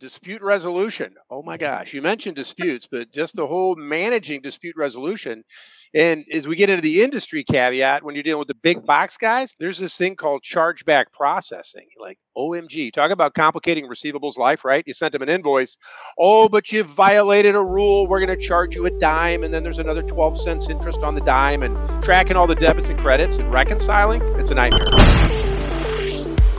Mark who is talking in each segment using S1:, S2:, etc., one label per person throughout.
S1: dispute resolution. Oh my mm-hmm. gosh, you mentioned disputes, but just the mm-hmm. whole managing dispute resolution. And as we get into the industry caveat, when you're dealing with the big box guys, there's this thing called chargeback processing. Like, OMG, talk about complicating receivables life, right? You sent them an invoice. Oh, but you violated a rule. We're going to charge you a dime. And then there's another 12 cents interest on the dime and tracking all the debits and credits and reconciling. It's a nightmare.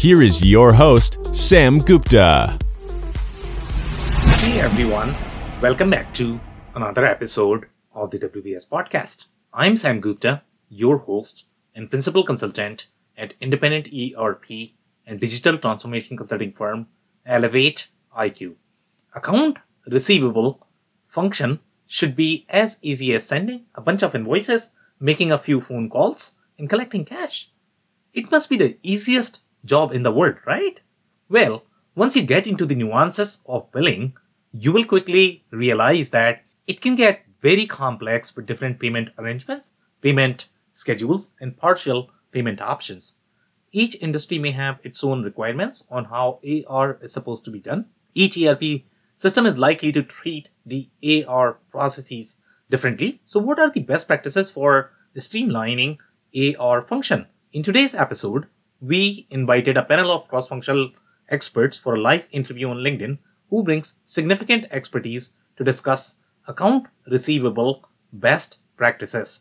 S2: here is your host, Sam Gupta.
S3: Hey everyone, welcome back to another episode of the WBS podcast. I'm Sam Gupta, your host and principal consultant at independent ERP and digital transformation consulting firm Elevate IQ. Account receivable function should be as easy as sending a bunch of invoices, making a few phone calls, and collecting cash. It must be the easiest job in the world, right? Well, once you get into the nuances of billing, you will quickly realize that it can get very complex with different payment arrangements, payment schedules, and partial payment options. Each industry may have its own requirements on how AR is supposed to be done. Each ERP system is likely to treat the AR processes differently. So, what are the best practices for streamlining AR function? In today's episode, we invited a panel of cross functional experts for a live interview on LinkedIn who brings significant expertise to discuss account receivable best practices.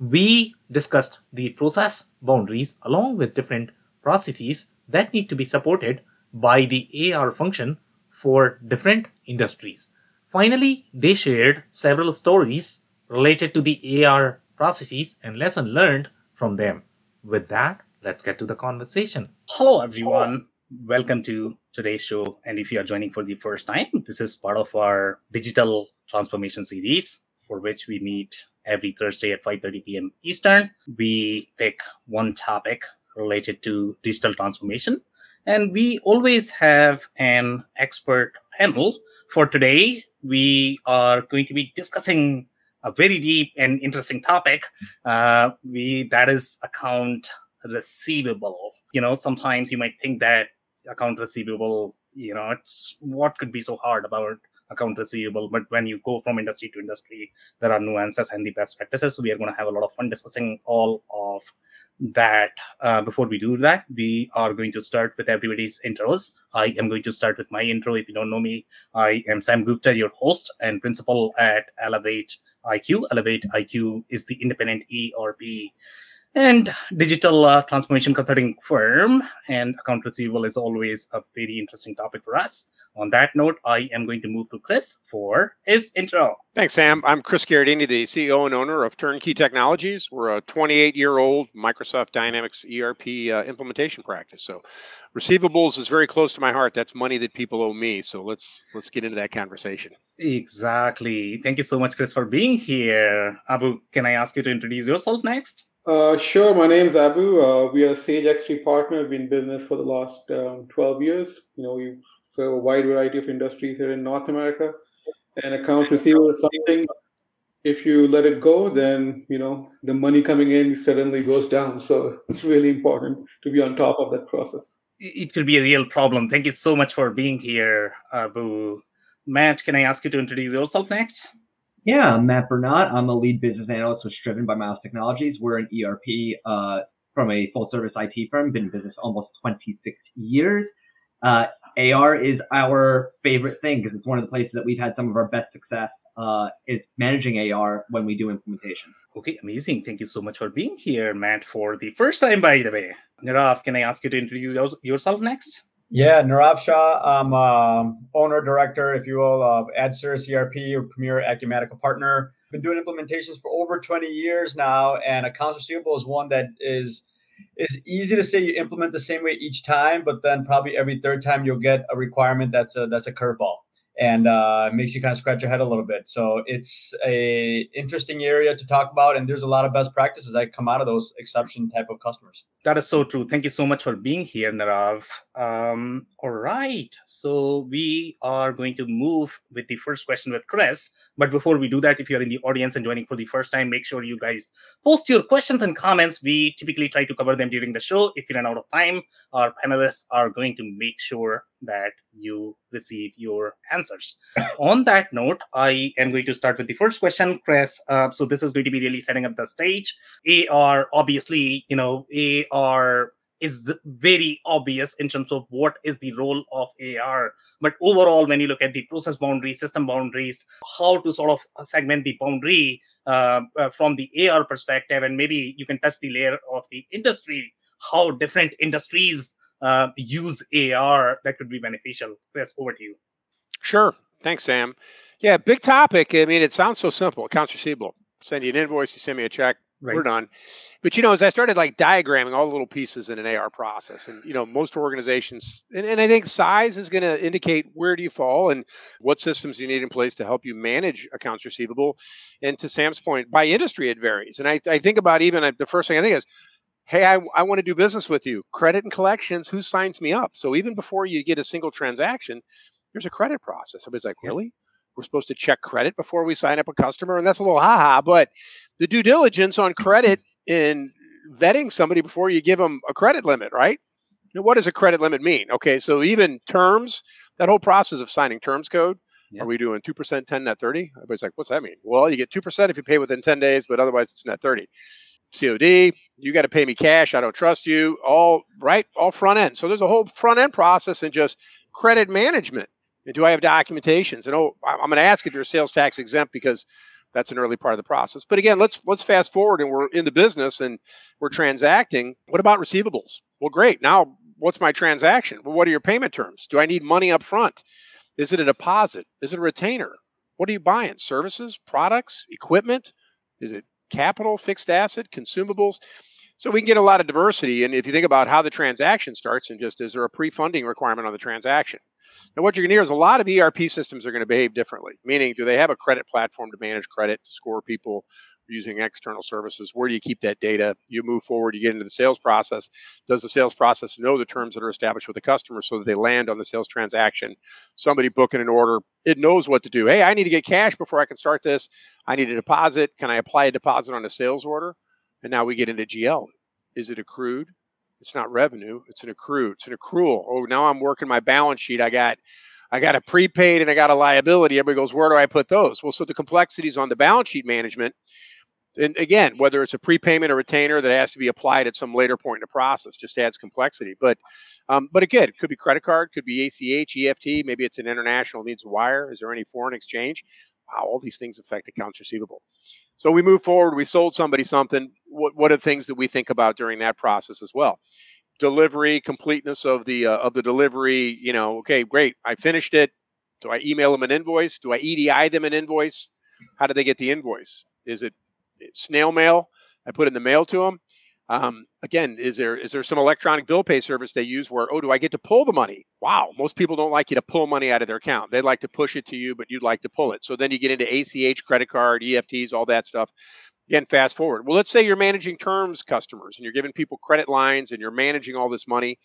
S3: We discussed the process boundaries along with different processes that need to be supported by the AR function for different industries. Finally, they shared several stories related to the AR processes and lesson learned from them. With that, let's get to the conversation. Hello, everyone. Welcome to today's show. And if you are joining for the first time, this is part of our digital transformation series for which we meet every Thursday at 5:30 p.m. Eastern. We pick one topic related to digital transformation, and we always have an expert panel. For today, we are going to be discussing a very deep and interesting topic. Uh, we that is account receivable. You know, sometimes you might think that account receivable, you know, it's what could be so hard about account receivable. But when you go from industry to industry, there are nuances and the best practices. So we are going to have a lot of fun discussing all of that. Uh, before we do that, we are going to start with everybody's intros. I am going to start with my intro. If you don't know me, I am Sam Gupta, your host and principal at Elevate IQ. Elevate IQ is the independent ERP and digital uh, transformation consulting firm and account receivable is always a very interesting topic for us. On that note i am going to move to chris for his intro.
S1: Thanks sam. I'm chris Gherardini, the ceo and owner of turnkey technologies. We're a 28 year old microsoft dynamics erp uh, implementation practice. So receivables is very close to my heart. That's money that people owe me. So let's let's get into that conversation.
S3: Exactly. Thank you so much chris for being here. Abu can i ask you to introduce yourself next
S4: uh, sure. My name is Abu. Uh, we are a Sage X3 partner. We've been in business for the last um, 12 years. You know, we serve a wide variety of industries here in North America. And accounts receivable is something, if you let it go, then, you know, the money coming in suddenly goes down. So it's really important to be on top of that process.
S3: It could be a real problem. Thank you so much for being here, Abu. Matt, can I ask you to introduce yourself next?
S5: Yeah, I'm Matt Bernat. I'm a lead business analyst with Striven by Miles Technologies. We're an ERP uh, from a full service IT firm, been in business almost 26 years. Uh, AR is our favorite thing because it's one of the places that we've had some of our best success uh, is managing AR when we do implementation.
S3: Okay, amazing. Thank you so much for being here, Matt, for the first time, by the way. Nirav, can I ask you to introduce yourself next?
S6: Yeah, Nirav Shah. I'm um, owner director, if you will, of AdService CRP, or Premier Acumatica partner. Been doing implementations for over 20 years now, and accounts receivable is one that is it's easy to say you implement the same way each time, but then probably every third time you'll get a requirement that's a that's a curveball and uh, makes you kind of scratch your head a little bit. So it's a interesting area to talk about, and there's a lot of best practices that come out of those exception type of customers.
S3: That is so true. Thank you so much for being here, Nirav. Um, all right, so we are going to move with the first question with Chris. But before we do that, if you're in the audience and joining for the first time, make sure you guys post your questions and comments. We typically try to cover them during the show. If you run out of time, our panelists are going to make sure that you receive your answers. On that note, I am going to start with the first question, Chris. Uh, so this is going to be really setting up the stage. AR, obviously, you know, AR is very obvious in terms of what is the role of AR. But overall, when you look at the process boundaries, system boundaries, how to sort of segment the boundary uh, uh, from the AR perspective, and maybe you can touch the layer of the industry, how different industries uh, use AR that could be beneficial. Chris, over to you.
S1: Sure. Thanks, Sam. Yeah, big topic. I mean, it sounds so simple. Accounts receivable. Send you an invoice, you send me a check, right. we're done. But you know, as I started like diagramming all the little pieces in an AR process, and you know, most organizations, and, and I think size is going to indicate where do you fall and what systems you need in place to help you manage accounts receivable. And to Sam's point, by industry it varies. And I, I think about even the first thing I think is, hey, I, I want to do business with you. Credit and collections, who signs me up? So even before you get a single transaction, there's a credit process. Everybody's like, really? We're supposed to check credit before we sign up a customer, and that's a little haha. But the due diligence on credit in vetting somebody before you give them a credit limit, right? Now, what does a credit limit mean? Okay, so even terms, that whole process of signing terms code, are we doing 2% 10 net 30? Everybody's like, what's that mean? Well, you get 2% if you pay within 10 days, but otherwise it's net 30. COD, you got to pay me cash. I don't trust you. All right, all front end. So there's a whole front end process and just credit management. Do I have documentations? And oh, I'm going to ask if you're sales tax exempt because that's an early part of the process. But again, let's let's fast forward and we're in the business and we're transacting. What about receivables? Well, great. Now, what's my transaction? Well, what are your payment terms? Do I need money up front? Is it a deposit? Is it a retainer? What are you buying? Services, products, equipment? Is it capital, fixed asset, consumables? So we can get a lot of diversity. And if you think about how the transaction starts and just is there a pre-funding requirement on the transaction? Now, what you're going to hear is a lot of ERP systems are going to behave differently. Meaning, do they have a credit platform to manage credit, to score people using external services? Where do you keep that data? You move forward, you get into the sales process. Does the sales process know the terms that are established with the customer so that they land on the sales transaction? Somebody booking an order, it knows what to do. Hey, I need to get cash before I can start this. I need a deposit. Can I apply a deposit on a sales order? And now we get into GL. Is it accrued? It's not revenue. It's an accrued. It's an accrual. Oh, now I'm working my balance sheet. I got I got a prepaid and I got a liability. Everybody goes, where do I put those? Well, so the complexities on the balance sheet management, and again, whether it's a prepayment or retainer that has to be applied at some later point in the process, just adds complexity. But um, but again, it could be credit card, could be ACH, EFT, maybe it's an international needs wire. Is there any foreign exchange? Wow, all these things affect accounts receivable. So we move forward. We sold somebody something. What what are things that we think about during that process as well? Delivery, completeness of the uh, of the delivery. You know, okay, great. I finished it. Do I email them an invoice? Do I EDI them an invoice? How do they get the invoice? Is it snail mail? I put in the mail to them. Um, again, is there is there some electronic bill pay service they use where oh do I get to pull the money? Wow, most people don't like you to pull money out of their account. They'd like to push it to you, but you'd like to pull it. So then you get into ACH, credit card, EFTs, all that stuff. Again, fast forward. Well, let's say you're managing terms customers and you're giving people credit lines and you're managing all this money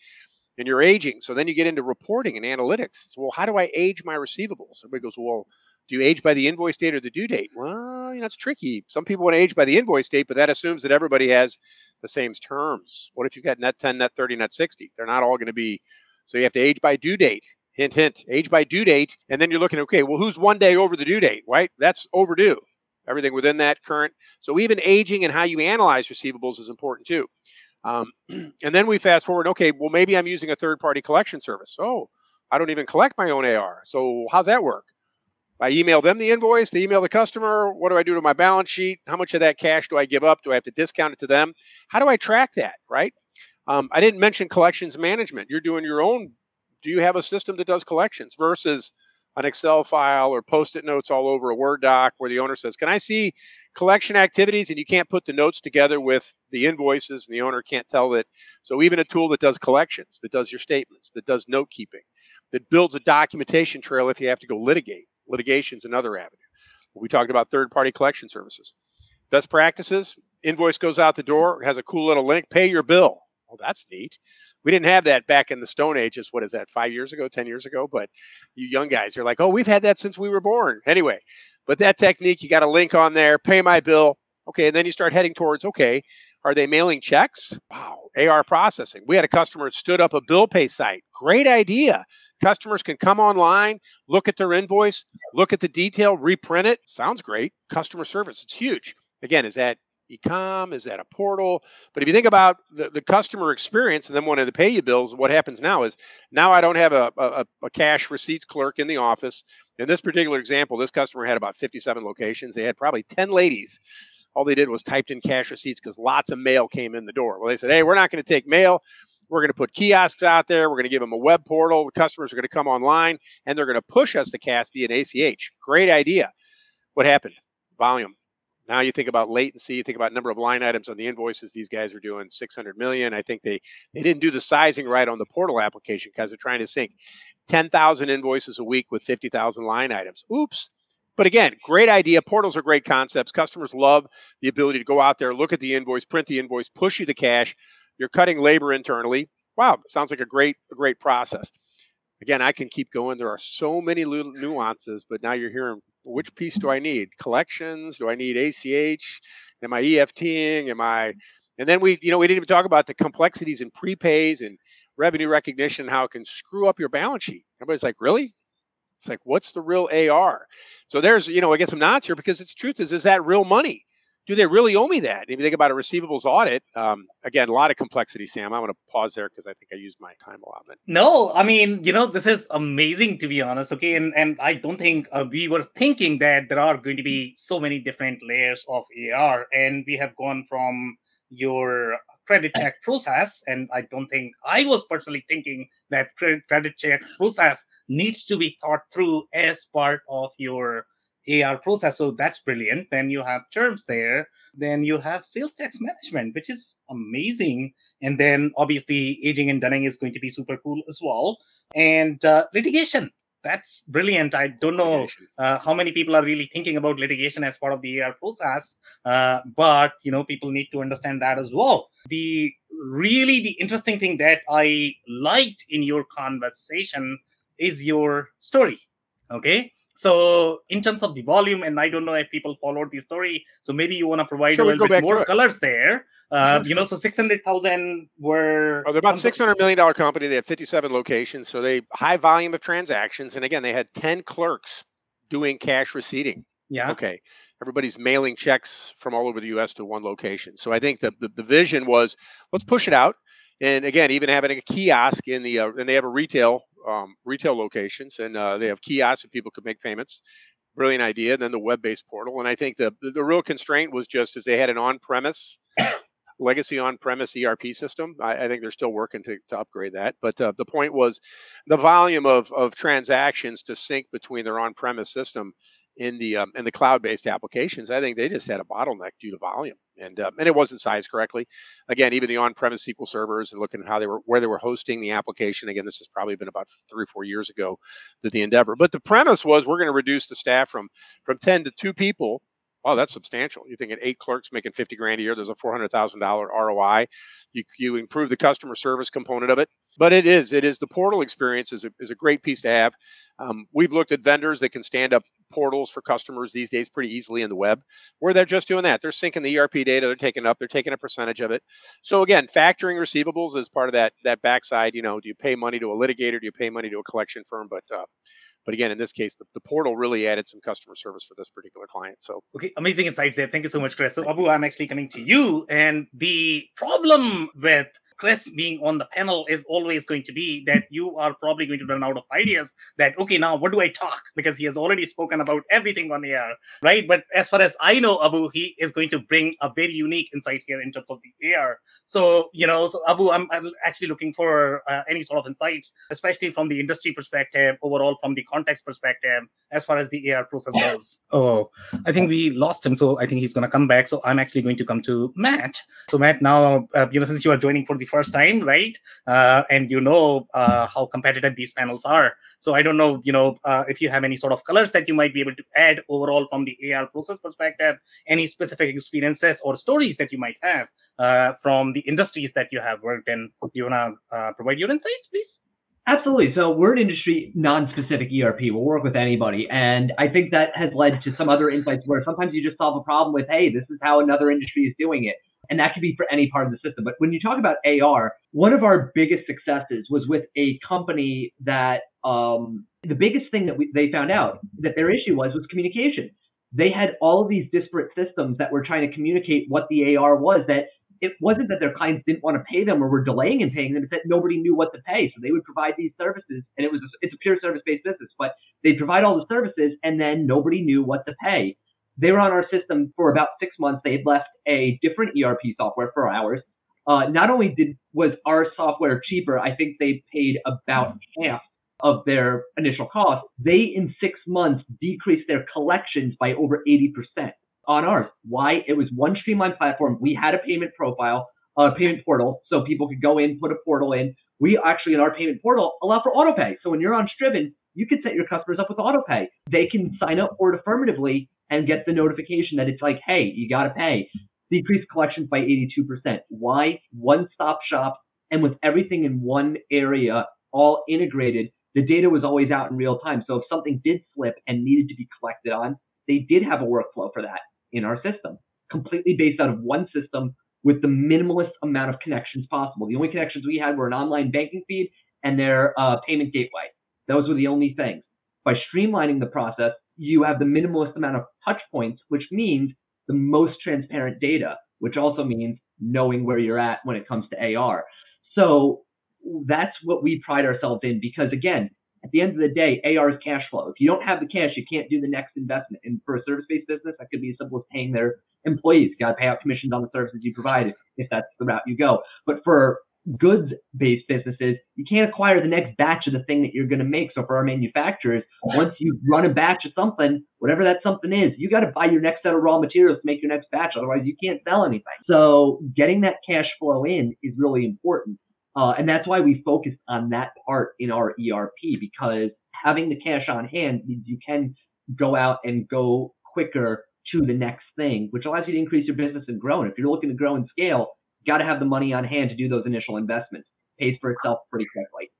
S1: and you're aging. So then you get into reporting and analytics. Well, how do I age my receivables? Everybody goes, well, do you age by the invoice date or the due date? Well, you know, it's tricky. Some people want to age by the invoice date, but that assumes that everybody has the same terms. What if you've got net 10, net 30, net 60? They're not all going to be. So you have to age by due date. Hint, hint, age by due date. And then you're looking, okay, well, who's one day over the due date, right? That's overdue. Everything within that current. So even aging and how you analyze receivables is important too. Um, and then we fast forward, okay, well, maybe I'm using a third party collection service. Oh, I don't even collect my own AR. So how's that work? I email them the invoice, they email the customer. What do I do to my balance sheet? How much of that cash do I give up? Do I have to discount it to them? How do I track that, right? Um, I didn't mention collections management. You're doing your own. Do you have a system that does collections versus an Excel file or post-it notes all over a Word doc where the owner says, "Can I see collection activities?" and you can't put the notes together with the invoices, and the owner can't tell that. So even a tool that does collections, that does your statements, that does note keeping, that builds a documentation trail if you have to go litigate. Litigation's another avenue. We talked about third-party collection services. Best practices: invoice goes out the door, has a cool little link, pay your bill. Well, that's neat. We didn't have that back in the Stone Ages. What is that? Five years ago, ten years ago? But you young guys you're like, oh, we've had that since we were born. Anyway, but that technique, you got a link on there, pay my bill. Okay, and then you start heading towards, okay, are they mailing checks? Wow, AR processing. We had a customer that stood up a bill pay site. Great idea. Customers can come online, look at their invoice, look at the detail, reprint it. Sounds great. Customer service, it's huge. Again, is that ecom? Is that a portal? But if you think about the, the customer experience and then wanting to pay you bills, what happens now is now I don't have a, a, a cash receipts clerk in the office. In this particular example, this customer had about 57 locations. They had probably 10 ladies. All they did was typed in cash receipts because lots of mail came in the door. Well, they said, hey, we're not going to take mail. We're going to put kiosks out there. We're going to give them a web portal. Customers are going to come online and they're going to push us to cash via an ACH. Great idea. What happened? Volume. Now you think about latency, you think about number of line items on the invoices. These guys are doing 600 million. I think they they didn't do the sizing right on the portal application because they're trying to sync 10,000 invoices a week with 50,000 line items. Oops. But again, great idea. Portals are great concepts. Customers love the ability to go out there, look at the invoice, print the invoice, push you the cash. You're cutting labor internally. Wow, sounds like a great, a great process. Again, I can keep going. There are so many little nuances, but now you're hearing which piece do I need? Collections? Do I need ACH? Am I EFTing? Am I? And then we, you know, we didn't even talk about the complexities in prepays and revenue recognition, how it can screw up your balance sheet. Everybody's like, really? It's like, what's the real AR? So there's, you know, I get some nods here because it's truth is, is that real money? do they really owe me that? If you think about a receivables audit, um, again, a lot of complexity, Sam. I'm going to pause there because I think I used my time allotment.
S3: No, I mean, you know, this is amazing to be honest. Okay, and and I don't think uh, we were thinking that there are going to be so many different layers of AR, and we have gone from your credit check process, and I don't think I was personally thinking that credit check process needs to be thought through as part of your AR process. So that's brilliant. Then you have terms there. Then you have sales tax management, which is amazing. And then obviously aging and dunning is going to be super cool as well. And uh, litigation. That's brilliant. I don't know uh, how many people are really thinking about litigation as part of the AR process, uh, but you know people need to understand that as well. The really the interesting thing that I liked in your conversation is your story. Okay, so in terms of the volume, and I don't know if people followed the story, so maybe you want to provide sure, a little bit more colors there. Uh, you know, so 600,000 were.
S1: Oh, they're about $600 million company. They have 57 locations. So they high volume of transactions. And again, they had 10 clerks doing cash receipting.
S3: Yeah.
S1: Okay. Everybody's mailing checks from all over the U.S. to one location. So I think the, the, the vision was let's push it out. And again, even having a kiosk in the, uh, and they have a retail um, retail locations, and uh, they have kiosks so people could make payments. Brilliant idea. And then the web-based portal, and I think the, the the real constraint was just as they had an on-premise legacy on-premise ERP system. I, I, think they're still working to, to upgrade that. But uh, the point was the volume of, of transactions to sync between their on-premise system in the um, in the cloud-based applications, I think they just had a bottleneck due to volume, and um, and it wasn't sized correctly. Again, even the on-premise SQL servers and looking at how they were where they were hosting the application. Again, this has probably been about three or four years ago that the endeavor. But the premise was we're going to reduce the staff from from 10 to two people. Wow, that's substantial. You think at eight clerks making 50 grand a year. There's a $400,000 ROI. You, you improve the customer service component of it but it is it is the portal experience is a, is a great piece to have um, we've looked at vendors that can stand up portals for customers these days pretty easily in the web where they're just doing that they're syncing the erp data they're taking up they're taking a percentage of it so again factoring receivables is part of that that backside you know do you pay money to a litigator do you pay money to a collection firm but uh, but again, in this case, the, the, portal really added some customer service for this particular client. So
S3: okay, amazing insights there. Thank you so much, Chris. So Abu, I'm actually coming to you, and the problem with Chris being on the panel is always going to be that you are probably going to run out of ideas that, okay, now what do I talk? Because he has already spoken about everything on the air, right? But as far as I know, Abu, he is going to bring a very unique insight here in terms of the AR. So, you know, so Abu, I'm, I'm actually looking for uh, any sort of insights, especially from the industry perspective, overall from the context perspective, as far as the AR process goes.
S7: Oh, I think we lost him, so I think he's going to come back. So I'm actually going to come to Matt. So Matt, now uh, you know since you are joining for the first time, right? Uh, and you know uh, how competitive these panels are. So I don't know, you know, uh, if you have any sort of colors that you might be able to add overall from the AR process perspective, any specific experiences or stories that you might have uh, from the industries that you have worked in. You wanna uh, provide your insights, please?
S5: Absolutely. So we're an industry non-specific ERP. We'll work with anybody. And I think that has led to some other insights where sometimes you just solve a problem with, hey, this is how another industry is doing it. And that could be for any part of the system. But when you talk about AR, one of our biggest successes was with a company that um, the biggest thing that we, they found out that their issue was was communication. They had all of these disparate systems that were trying to communicate what the AR was that it wasn't that their clients didn't want to pay them or were delaying in paying them. It's that nobody knew what to pay. So they would provide these services and it was, a, it's a pure service based business, but they'd provide all the services and then nobody knew what to pay. They were on our system for about six months. They had left a different ERP software for ours. Uh, not only did was our software cheaper, I think they paid about half of their initial cost. They in six months decreased their collections by over 80% on ours. Why? It was one streamlined platform. We had a payment profile, a payment portal, so people could go in, put a portal in. We actually in our payment portal allow for autopay. So when you're on Striven, you can set your customers up with autopay. They can sign up for it affirmatively and get the notification that it's like, hey, you got to pay. Decreased collections by 82%. Why? One stop shop and with everything in one area, all integrated, the data was always out in real time. So if something did slip and needed to be collected on, they did have a workflow for that in our system, completely based out of one system with the minimalist amount of connections possible. The only connections we had were an online banking feed and their uh, payment gateway. Those were the only things. By streamlining the process, you have the minimalist amount of touch points, which means the most transparent data, which also means knowing where you're at when it comes to AR. So that's what we pride ourselves in because again, at the end of the day, AR is cash flow. If you don't have the cash, you can't do the next investment. And for a service-based business, that could be as simple as paying their employees. Got to pay out commissions on the services you provide if that's the route you go. But for goods-based businesses, you can't acquire the next batch of the thing that you're going to make. So for our manufacturers, once you run a batch of something, whatever that something is, you got to buy your next set of raw materials to make your next batch. Otherwise, you can't sell anything. So getting that cash flow in is really important. Uh, and that's why we focused on that part in our ERP because having the cash on hand means you can go out and go quicker to the next thing, which allows you to increase your business and grow. And if you're looking to grow and scale, got to have the money on hand to do those initial investments. Pays for itself pretty quickly.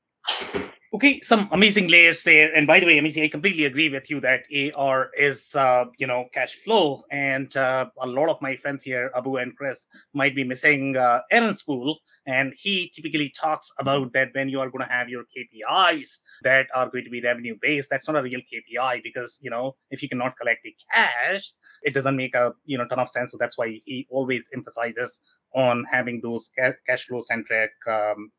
S3: Okay, some amazing layers there. And by the way, amazing, I completely agree with you that AR is, uh, you know, cash flow. And uh, a lot of my friends here, Abu and Chris, might be missing uh, Aaron Spool. And he typically talks about that when you are going to have your KPIs that are going to be revenue based, that's not a real KPI because, you know, if you cannot collect the cash, it doesn't make a, you know, ton of sense. So that's why he always emphasizes on having those cash flow centric um,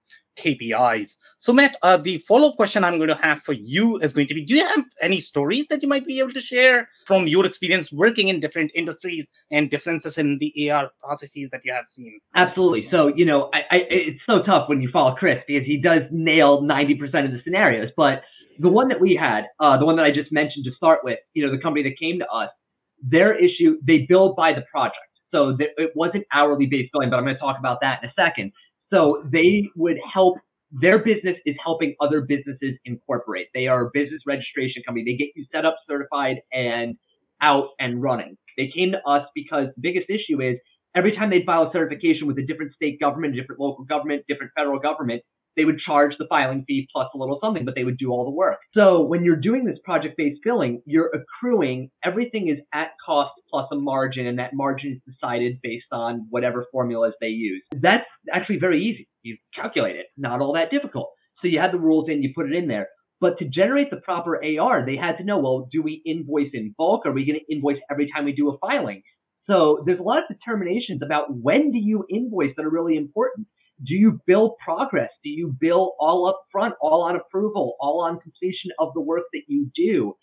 S3: KPIs. So, Matt, uh, the follow up question I'm going to have for you is going to be Do you have any stories that you might be able to share from your experience working in different industries and differences in the AR processes that you have seen?
S5: Absolutely. So, you know, I, I, it's so tough when you follow Chris because he does nail 90% of the scenarios. But the one that we had, uh, the one that I just mentioned to start with, you know, the company that came to us, their issue, they build by the project. So it wasn't hourly based billing, but I'm going to talk about that in a second. So they would help. Their business is helping other businesses incorporate. They are a business registration company. They get you set up, certified, and out and running. They came to us because the biggest issue is every time they file a certification with a different state government, a different local government, different federal government, they would charge the filing fee plus a little something, but they would do all the work. So when you're doing this project-based billing, you're accruing everything is at cost plus a margin, and that margin is decided based on whatever formulas they use. That's actually very easy. You calculate it, not all that difficult. So you had the rules in, you put it in there. But to generate the proper AR, they had to know, well, do we invoice in bulk? Are we going to invoice every time we do a filing? So there's a lot of determinations about when do you invoice that are really important. Do you bill progress? Do you bill all up front, all on approval, all on completion of the work that you do?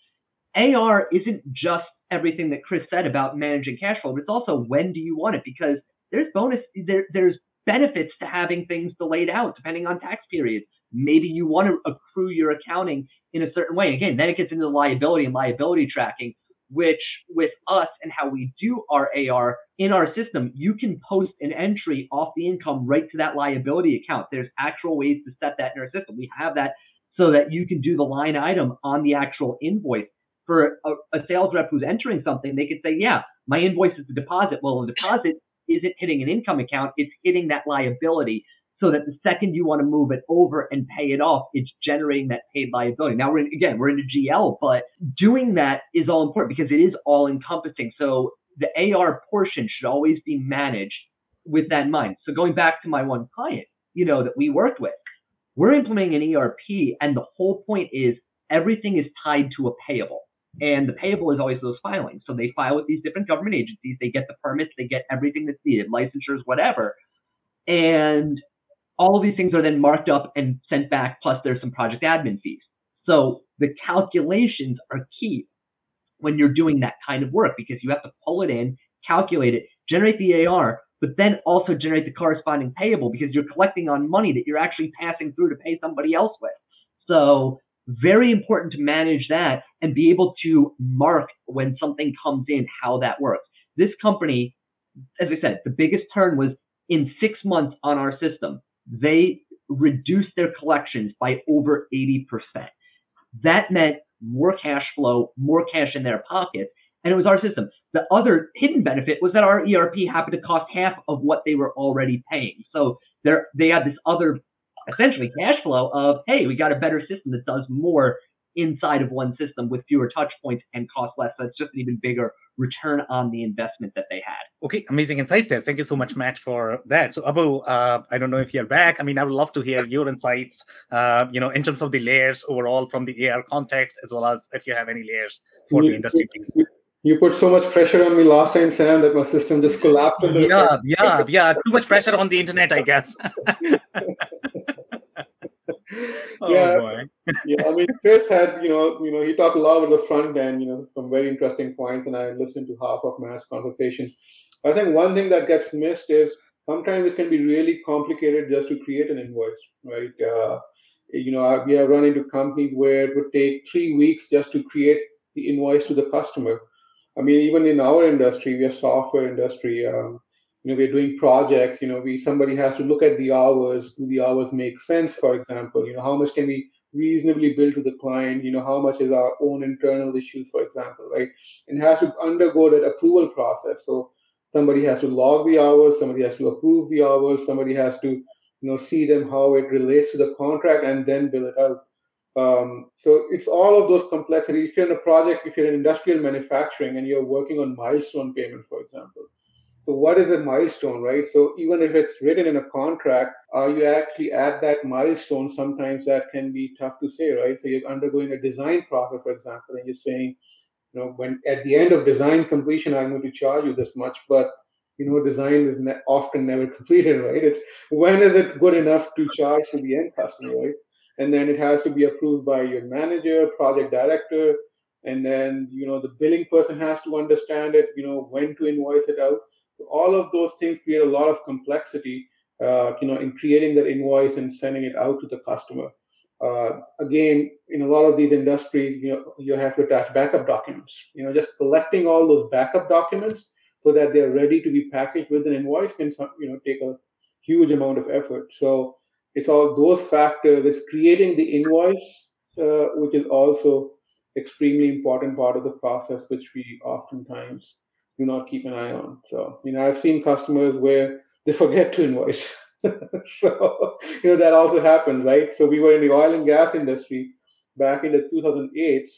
S5: AR isn't just everything that Chris said about managing cash flow, but it's also when do you want it? Because there's bonus, there, there's benefits to having things delayed out depending on tax periods. Maybe you want to accrue your accounting in a certain way. Again, then it gets into the liability and liability tracking, which with us and how we do our AR in our system, you can post an entry off the income right to that liability account. There's actual ways to set that in our system. We have that so that you can do the line item on the actual invoice for a, a, sales rep who's entering something, they could say, yeah, my invoice is the deposit. Well, the deposit isn't hitting an income account. It's hitting that liability so that the second you want to move it over and pay it off, it's generating that paid liability. Now we're in, again, we're into GL, but doing that is all important because it is all encompassing. So the AR portion should always be managed with that in mind. So going back to my one client, you know, that we worked with, we're implementing an ERP and the whole point is everything is tied to a payable. And the payable is always those filings. So they file with these different government agencies. They get the permits, they get everything that's needed, licensures, whatever. And all of these things are then marked up and sent back, plus there's some project admin fees. So the calculations are key when you're doing that kind of work because you have to pull it in, calculate it, generate the AR, but then also generate the corresponding payable because you're collecting on money that you're actually passing through to pay somebody else with. So very important to manage that and be able to mark when something comes in how that works. This company, as I said, the biggest turn was in six months on our system. They reduced their collections by over 80%. That meant more cash flow, more cash in their pockets, and it was our system. The other hidden benefit was that our ERP happened to cost half of what they were already paying. So they they had this other essentially cash flow of, hey, we got a better system that does more inside of one system with fewer touch points and cost less. So it's just an even bigger return on the investment that they had.
S7: Okay, amazing insights there. Thank you so much, Matt, for that. So Abu, uh, I don't know if you're back. I mean, I would love to hear your insights, uh, you know, in terms of the layers overall from the AR context, as well as if you have any layers for you, the industry piece.
S4: You put so much pressure on me last time, Sam, that my system just collapsed.
S7: Yeah, yeah, yeah. Too much pressure on the internet, I guess.
S4: oh, yeah, yeah. I mean, Chris had, you know, you know, he talked a lot about the front end, you know, some very interesting points, and I listened to half of Matt's conversation. I think one thing that gets missed is sometimes it can be really complicated just to create an invoice, right? Uh, you know, we have run into companies where it would take three weeks just to create the invoice to the customer. I mean, even in our industry, we are software industry. Um, you know, we're doing projects, you know, we somebody has to look at the hours. Do the hours make sense, for example? You know, how much can we reasonably bill to the client? You know, how much is our own internal issues, for example, right? And has to undergo that approval process. So somebody has to log the hours, somebody has to approve the hours, somebody has to, you know, see them how it relates to the contract and then bill it out. Um, so it's all of those complexities. If you're in a project, if you're in industrial manufacturing and you're working on milestone payments, for example, so what is a milestone, right? So even if it's written in a contract, are you actually at that milestone? Sometimes that can be tough to say, right? So you're undergoing a design process, for example, and you're saying, you know, when at the end of design completion, I'm going to charge you this much, but you know, design is ne- often never completed, right? It's when is it good enough to charge to the end customer, right? And then it has to be approved by your manager, project director, and then you know the billing person has to understand it, you know, when to invoice it out. All of those things create a lot of complexity, uh, you know, in creating that invoice and sending it out to the customer. Uh, again, in a lot of these industries, you know, you have to attach backup documents. You know, just collecting all those backup documents so that they're ready to be packaged with an invoice can, you know, take a huge amount of effort. So it's all those factors. It's creating the invoice, uh, which is also extremely important part of the process, which we oftentimes do not keep an eye on. So, you know, I've seen customers where they forget to invoice. so, you know, that also happens, right? So we were in the oil and gas industry back in the 2008s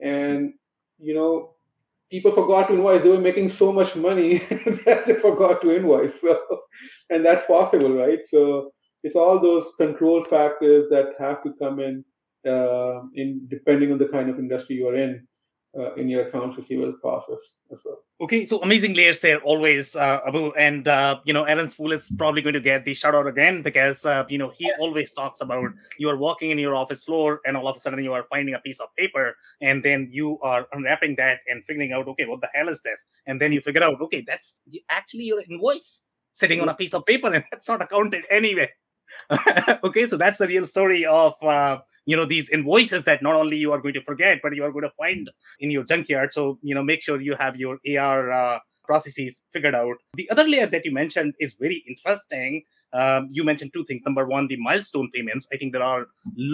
S4: and, you know, people forgot to invoice. They were making so much money that they forgot to invoice. So, and that's possible, right? So it's all those control factors that have to come in, uh, in depending on the kind of industry you are in. Uh, in your accounts receivable process as well.
S3: Okay, so amazing layers there always, uh, Abu, and uh, you know Aaron Spool is probably going to get the shout out again because uh, you know he always talks about you are walking in your office floor and all of a sudden you are finding a piece of paper and then you are unwrapping that and figuring out okay what the hell is this and then you figure out okay that's actually your invoice sitting on a piece of paper and that's not accounted anyway. okay, so that's the real story of uh, you know these invoices that not only you are going to forget but you are going to find in your junkyard. So you know make sure you have your ar uh, processes figured out. The other layer that you mentioned is very interesting. Um, you mentioned two things. Number one the milestone payments. I think there are a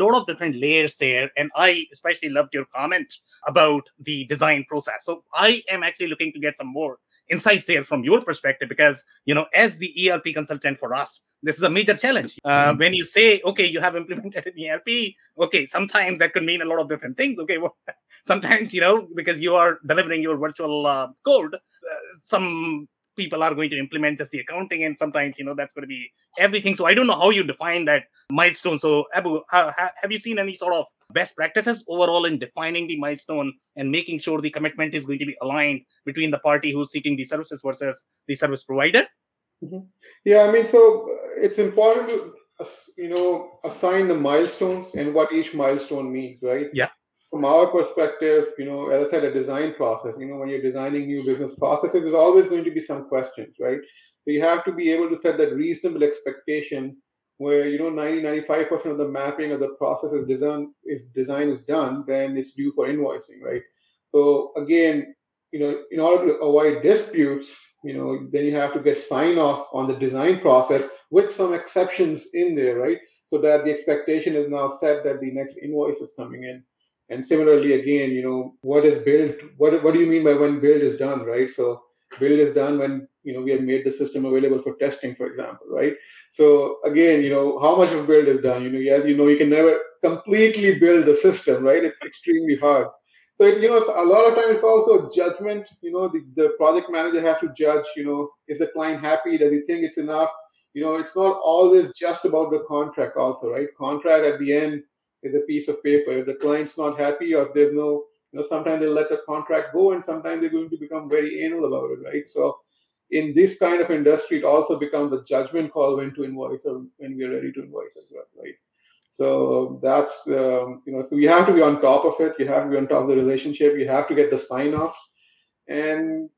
S3: lot of different layers there and i especially loved your comment about the design process. So i am actually looking to get some more insights there from your perspective because you know as the erp consultant for us this is a major challenge. Uh, mm-hmm. when you say okay you have implemented an erp okay sometimes that could mean a lot of different things okay well, sometimes you know because you are delivering your virtual uh, code uh, some people are going to implement just the accounting and sometimes you know that's going to be everything. So i don't know how you define that milestone. So abu have you seen any sort of best practices overall in defining the milestone and making sure the commitment is going to be aligned between the party who's seeking the services versus the service provider
S4: mm-hmm. yeah i mean so it's important to you know assign the milestones and what each milestone means right
S3: yeah
S4: from our perspective, you know, as I said, a design process, you know, when you're designing new business processes, there's always going to be some questions, right? So you have to be able to set that reasonable expectation where, you know, 90, 95% of the mapping of the process is design, is design is done, then it's due for invoicing, right? So again, you know, in order to avoid disputes, you know, then you have to get sign off on the design process with some exceptions in there, right? So that the expectation is now set that the next invoice is coming in. And similarly, again, you know, what is built? What what do you mean by when build is done, right? So build is done when you know we have made the system available for testing, for example, right? So again, you know, how much of build is done? You know, as you know, you can never completely build the system, right? It's extremely hard. So it, you know, a lot of times it's also judgment. You know, the, the project manager has to judge. You know, is the client happy? Does he think it's enough? You know, it's not always just about the contract, also, right? Contract at the end is a piece of paper. If the client's not happy or there's no, you know, sometimes they let the contract go and sometimes they're going to become very anal about it, right? So in this kind of industry, it also becomes a judgment call when to invoice or when we're ready to invoice as well, right? So that's, um, you know, so you have to be on top of it. You have to be on top of the relationship. You have to get the sign off. And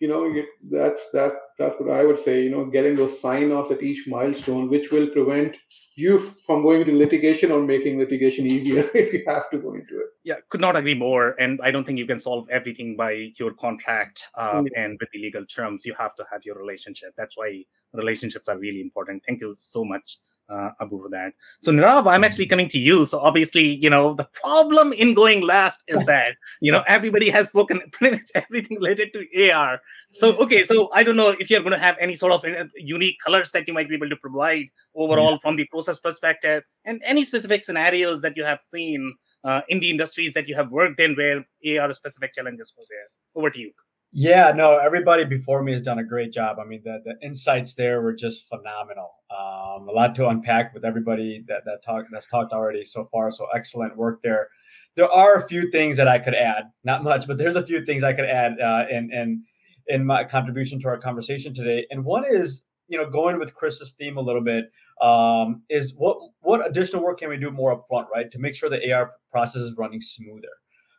S4: you know that's that that's what I would say. You know, getting those sign offs at each milestone, which will prevent you from going to litigation or making litigation easier if you have to go into it.
S3: Yeah, could not agree more. And I don't think you can solve everything by your contract uh, mm-hmm. and with the legal terms. You have to have your relationship. That's why relationships are really important. Thank you so much uh, for that. So Nirav, I'm actually coming to you. So obviously, you know, the problem in going last is that, you know, everybody has spoken pretty much everything related to AR. So, okay, so I don't know if you're going to have any sort of uh, unique colors that you might be able to provide overall yeah. from the process perspective and any specific scenarios that you have seen uh, in the industries that you have worked in where AR specific challenges were there. Over to you.
S6: Yeah, no, everybody before me has done a great job. I mean, the, the insights there were just phenomenal. Um, a lot to unpack with everybody that that talk that's talked already so far. So excellent work there. There are a few things that I could add, not much, but there's a few things I could add uh, in in in my contribution to our conversation today. And one is, you know, going with Chris's theme a little bit, um, is what what additional work can we do more upfront, right, to make sure the AR process is running smoother.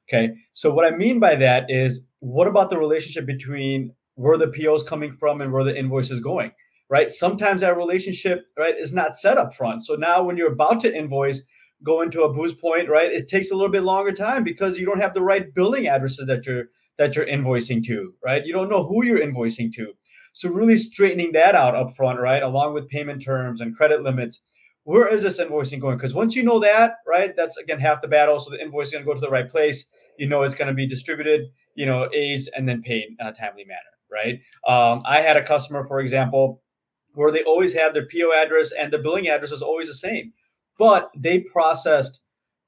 S6: Okay, so what I mean by that is what about the relationship between where the PO is coming from and where the invoice is going, right? Sometimes that relationship, right, is not set up front. So now when you're about to invoice, go into a boost point, right? It takes a little bit longer time because you don't have the right billing addresses that you're that you're invoicing to, right? You don't know who you're invoicing to. So really straightening that out up front, right, along with payment terms and credit limits. Where is this invoicing going? Because once you know that, right, that's again half the battle. So the invoice is going to go to the right place. You know it's going to be distributed you know, aged and then paid in a timely manner, right? Um, I had a customer, for example, where they always had their PO address and the billing address was always the same, but they processed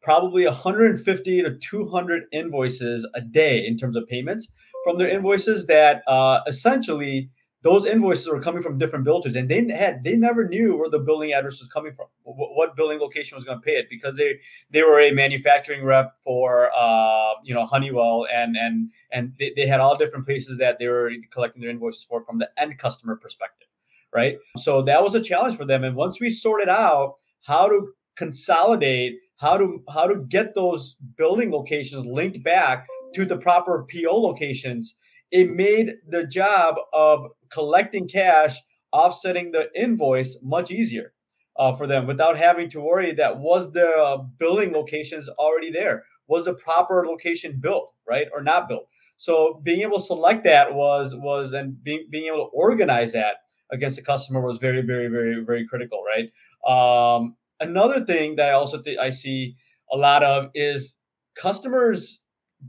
S6: probably 150 to 200 invoices a day in terms of payments from their invoices that uh, essentially those invoices were coming from different billers, and they had they never knew where the billing address was coming from, what, what billing location was going to pay it, because they they were a manufacturing rep for uh, you know Honeywell, and and and they, they had all different places that they were collecting their invoices for from the end customer perspective, right? So that was a challenge for them, and once we sorted out how to consolidate, how to how to get those building locations linked back to the proper PO locations it made the job of collecting cash, offsetting the invoice much easier uh, for them without having to worry that was the uh, billing locations already there? Was the proper location built, right, or not built? So being able to select that was was and being being able to organize that against the customer was very very very very critical, right? Um, another thing that I also th- I see a lot of is customers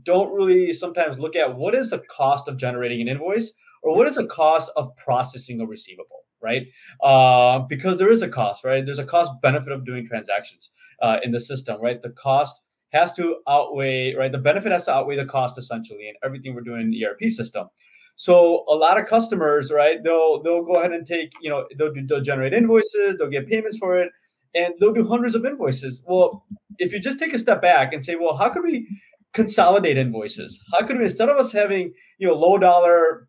S6: don't really sometimes look at what is the cost of generating an invoice or what is the cost of processing a receivable, right? Uh, because there is a cost, right? There's a cost benefit of doing transactions uh, in the system, right? The cost has to outweigh, right? The benefit has to outweigh the cost essentially in everything we're doing in the ERP system. So a lot of customers, right? They'll they'll go ahead and take, you know, they'll, they'll generate invoices, they'll get payments for it, and they'll do hundreds of invoices. Well, if you just take a step back and say, well, how could we consolidate invoices? How could we, instead of us having, you know, low dollar,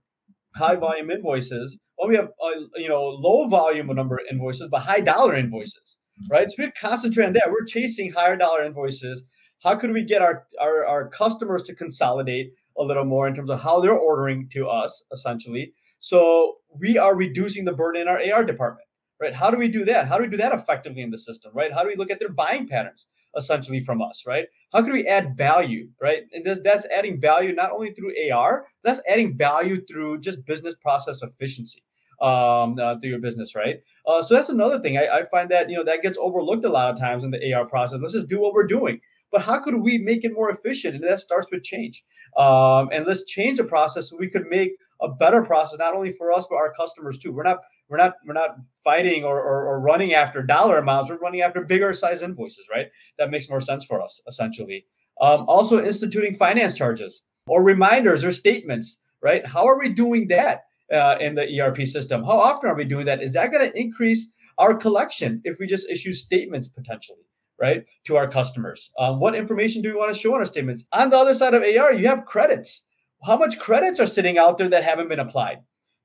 S6: high volume invoices, well, we have, a, you know, low volume number of invoices, but high dollar invoices, right? So we concentrate on that. We're chasing higher dollar invoices. How could we get our, our, our customers to consolidate a little more in terms of how they're ordering to us, essentially? So we are reducing the burden in our AR department, right? How do we do that? How do we do that effectively in the system, right? How do we look at their buying patterns? Essentially from us, right? How can we add value, right? And that's adding value not only through AR, that's adding value through just business process efficiency um, uh, through your business, right? Uh, so that's another thing. I, I find that you know that gets overlooked a lot of times in the AR process. Let's just do what we're doing, but how could we make it more efficient? And that starts with change. Um, and let's change the process so we could make a better process not only for us but our customers too. We're not we're not we're not fighting or, or, or, running after dollar amounts. We're running after bigger size invoices, right? That makes more sense for us essentially. Um, also instituting finance charges or reminders or statements, right? How are we doing that uh, in the ERP system? How often are we doing that? Is that going to increase our collection if we just issue statements potentially? Right to our customers. Um, what information do we want to show on our statements? On the other side of AR, you have credits. How much credits are sitting out there that haven't been applied?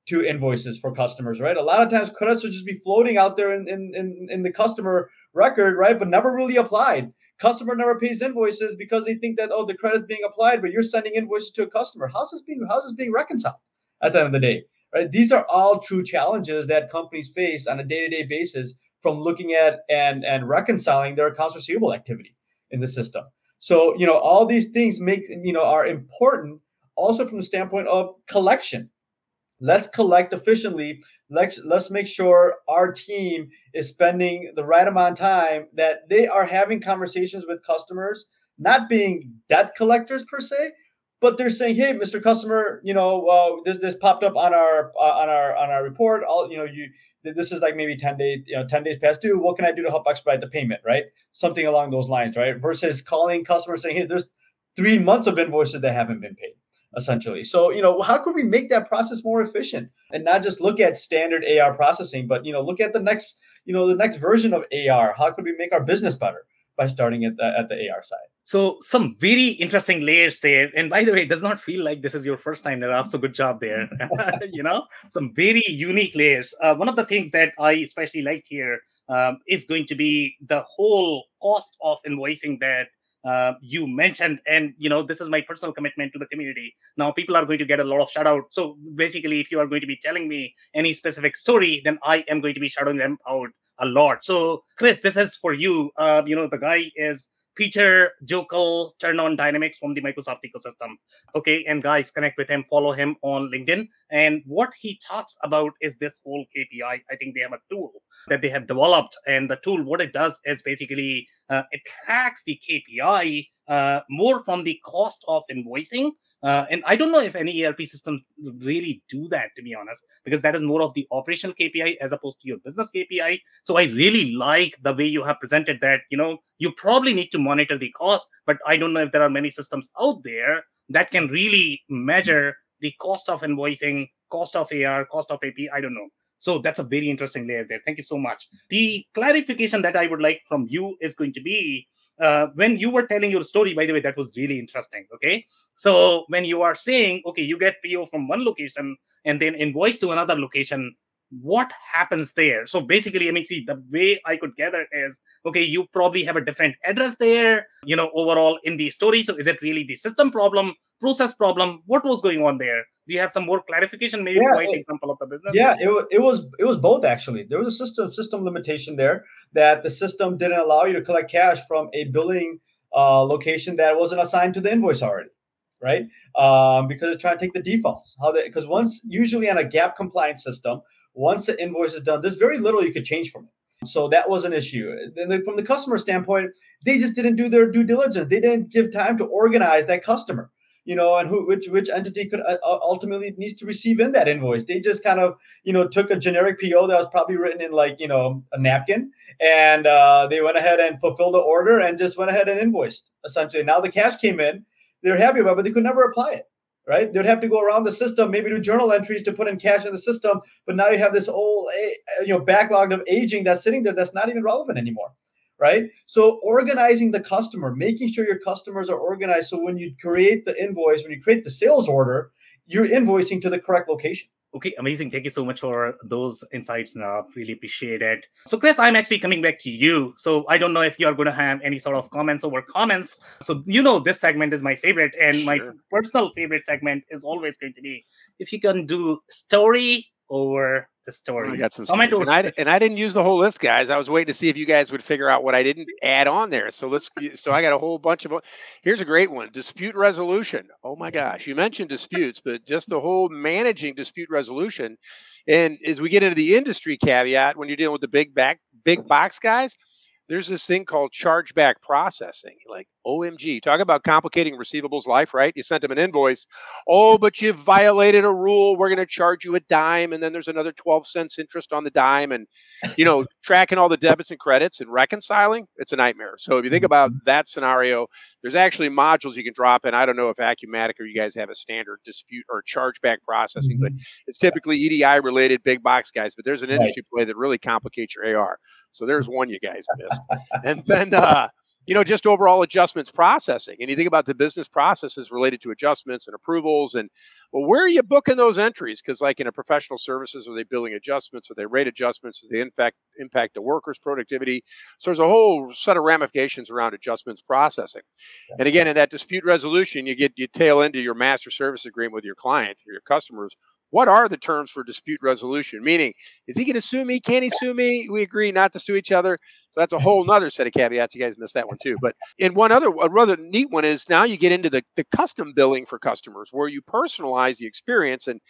S6: To invoices for customers, right? A lot of times credits will just be floating out there in, in, in, in the customer record, right? But never really applied. Customer never pays invoices because they think that, oh, the credit's being applied, but you're sending invoices to a customer. How's this being how's this being reconciled at the end of the day? Right? These are all true challenges that companies face on a day-to-day basis from looking at and, and reconciling their accounts receivable activity in the system. So, you know, all these things make you know are important also from the standpoint of collection let's collect efficiently. Let's let's make sure our team is spending the right amount of time that they are having conversations with customers not being debt collectors per se but they're saying hey mr customer you know uh, this this popped up on our uh, on our on our report. All you know you this is like maybe 10 days you know 10 days past due. What can i do to help expedite the payment? Right? Something along those lines right? Versus calling customers saying hey there's three months of invoices that haven't been paid essentially. So, you know, how could we make that process more efficient and not just look at standard AR processing, but, you know, look at the next, you know, the next version of AR. How could we make our business better by starting at the, at the AR side?
S3: So some very interesting layers there. And by the way, it does not feel like this is your first time there. So good job there. you know, some very unique layers. Uh, one of the things that I especially liked here um, is going to be the whole cost of invoicing that uh, you mentioned and you know this is my personal commitment to the community. Now people are going to get a lot of shout out. So basically if you are going to be telling me any specific story then i am going to be shouting them out a lot. So chris this is for you. Uh, you know the guy is Peter Jokel turn on dynamics from the Microsoft ecosystem. Okay, and guys, connect with him, follow him on LinkedIn. And what he talks about is this whole KPI. I think they have a tool that they have developed, and the tool, what it does is basically uh, it tracks the KPI uh, more from the cost of invoicing uh, and I don't know if any ERP systems really do that, to be honest, because that is more of the operational KPI as opposed to your business KPI. So I really like the way you have presented that. You know, you probably need to monitor the cost, but I don't know if there are many systems out there that can really measure the cost of invoicing cost of AR, cost of AP, I don't know. So that's a very interesting layer there. Thank you so much. The clarification that I would like from you is going to be uh, when you were telling your story, by the way, that was really interesting. Okay. So when you are saying, okay, you get PO from one location and then invoice to another location, what happens there? So basically, I mean, see, the way I could gather is, okay, you probably have a different address there, you know, overall in the story. So is it really the system problem, process problem? What was going on there? Do you have some more clarification? Maybe
S6: Yeah,
S3: provide
S6: it-
S3: example of the business.
S6: Yeah, it, it was it was both actually. There was a system system limitation there that the system didn't allow you to collect cash from a billing uh, location that wasn't assigned to the invoice already, right? Um, because it's trying to take the defaults. How they because once usually on a GAAP compliance system, once the invoice is done, there's very little you could change from it. So that was an issue. Then from the customer standpoint, they just didn't do their due diligence. They didn't give time to organize that customer you know, and who which which entity could uh, ultimately needs to receive in that invoice. They just kind of you know took a generic PO that was probably written in like you know a napkin, and uh, they went ahead and fulfilled the order and just went ahead and invoiced essentially. Now the cash came in, they're happy about, it, but they could never apply it. Right? They'd have to go around the system, maybe do journal entries to put in cash in the system, but now you have this old, eh, you know, backlog of aging that's sitting there that's not even relevant anymore right? So organizing the customer, making sure your customers are organized. So when you create the invoice, when you create the sales order, you're invoicing to the correct location.
S3: Okay, amazing. Thank you so much for those insights, Nav. Really appreciate it. So, Chris, I'm actually coming back to you. So, I don't know if you're going to have any sort of comments over comments. So, you know, this segment is my favorite, and my personal favorite segment is always going to be if you can do story over the story.
S1: I got some stories. and I, and I didn't use the whole list, guys. I was waiting to see if you guys would figure out what I didn't add on there. So let's. So I got a whole bunch of. Here's a great one: dispute resolution. Oh my gosh, you mentioned disputes, but just the whole managing dispute resolution. And as we get into the industry caveat, when you're dealing with the big back, big box guys, there's this thing called chargeback processing. Like, OMG, talk about complicating receivables life, right? You sent them an invoice. Oh, but you violated a rule. We're going to charge you a dime. And then there's another 12 cents interest on the dime. And, you know, tracking all the debits and credits and reconciling, it's a nightmare. So if you think about mm-hmm. that scenario, there's actually modules you can drop in. I don't know if Acumatica or you guys have a standard dispute or chargeback processing, but mm-hmm. it's typically EDI related big box guys. But there's an
S6: Right.
S1: industry play that really complicates your AR. So there's one you guys missed. and then, uh, you know, just overall adjustments processing. And you think about the business processes related to adjustments and approvals. And well, where are you booking those entries? Because, like in a professional services, are they billing adjustments? Are they rate adjustments? Do they in fact impact the workers' productivity? So there's a whole set of ramifications around adjustments processing. And again, in that dispute resolution, you get you tail into your master service agreement with your client or your customers. What are the terms for dispute resolution? Meaning, is he going to sue me? Can he sue me? We agree not to sue each other. So that's a whole other set of caveats. You guys missed that one too. But in one other, a rather neat one is now you get into the, the custom billing for customers where you personalize the experience. And,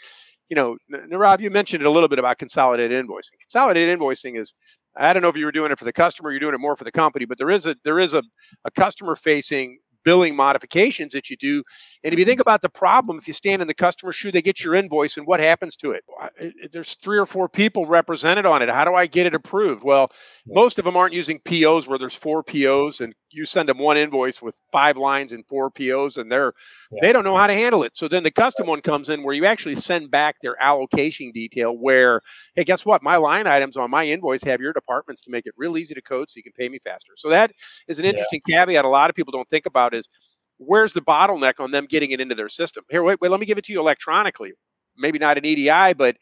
S1: you know, Nirav, you mentioned a little bit about consolidated invoicing. Consolidated invoicing is, I don't know if you were doing it for the customer, you're doing it more for the company, but there is a, there is a, a customer facing billing modifications that you do. And if you think about the problem, if you stand in the customer's shoe, they get your invoice and what happens to it? Why- it- it- There's three or four people represented on it. How do I get it approved? Well, most of them aren't using POs where there's four POs and you send them one invoice with five lines and four POs and they're they don't know how to handle it. So then the custom one comes in where you actually send back their allocation detail where, hey, guess what? My line items on my invoice have your departments to make it real easy to code so you can pay me faster. So that is an interesting caveat a lot of people don't think about is where's the bottleneck on them getting it into their system? Here, wait, wait, let me give it to you electronically. Maybe not an EDI, but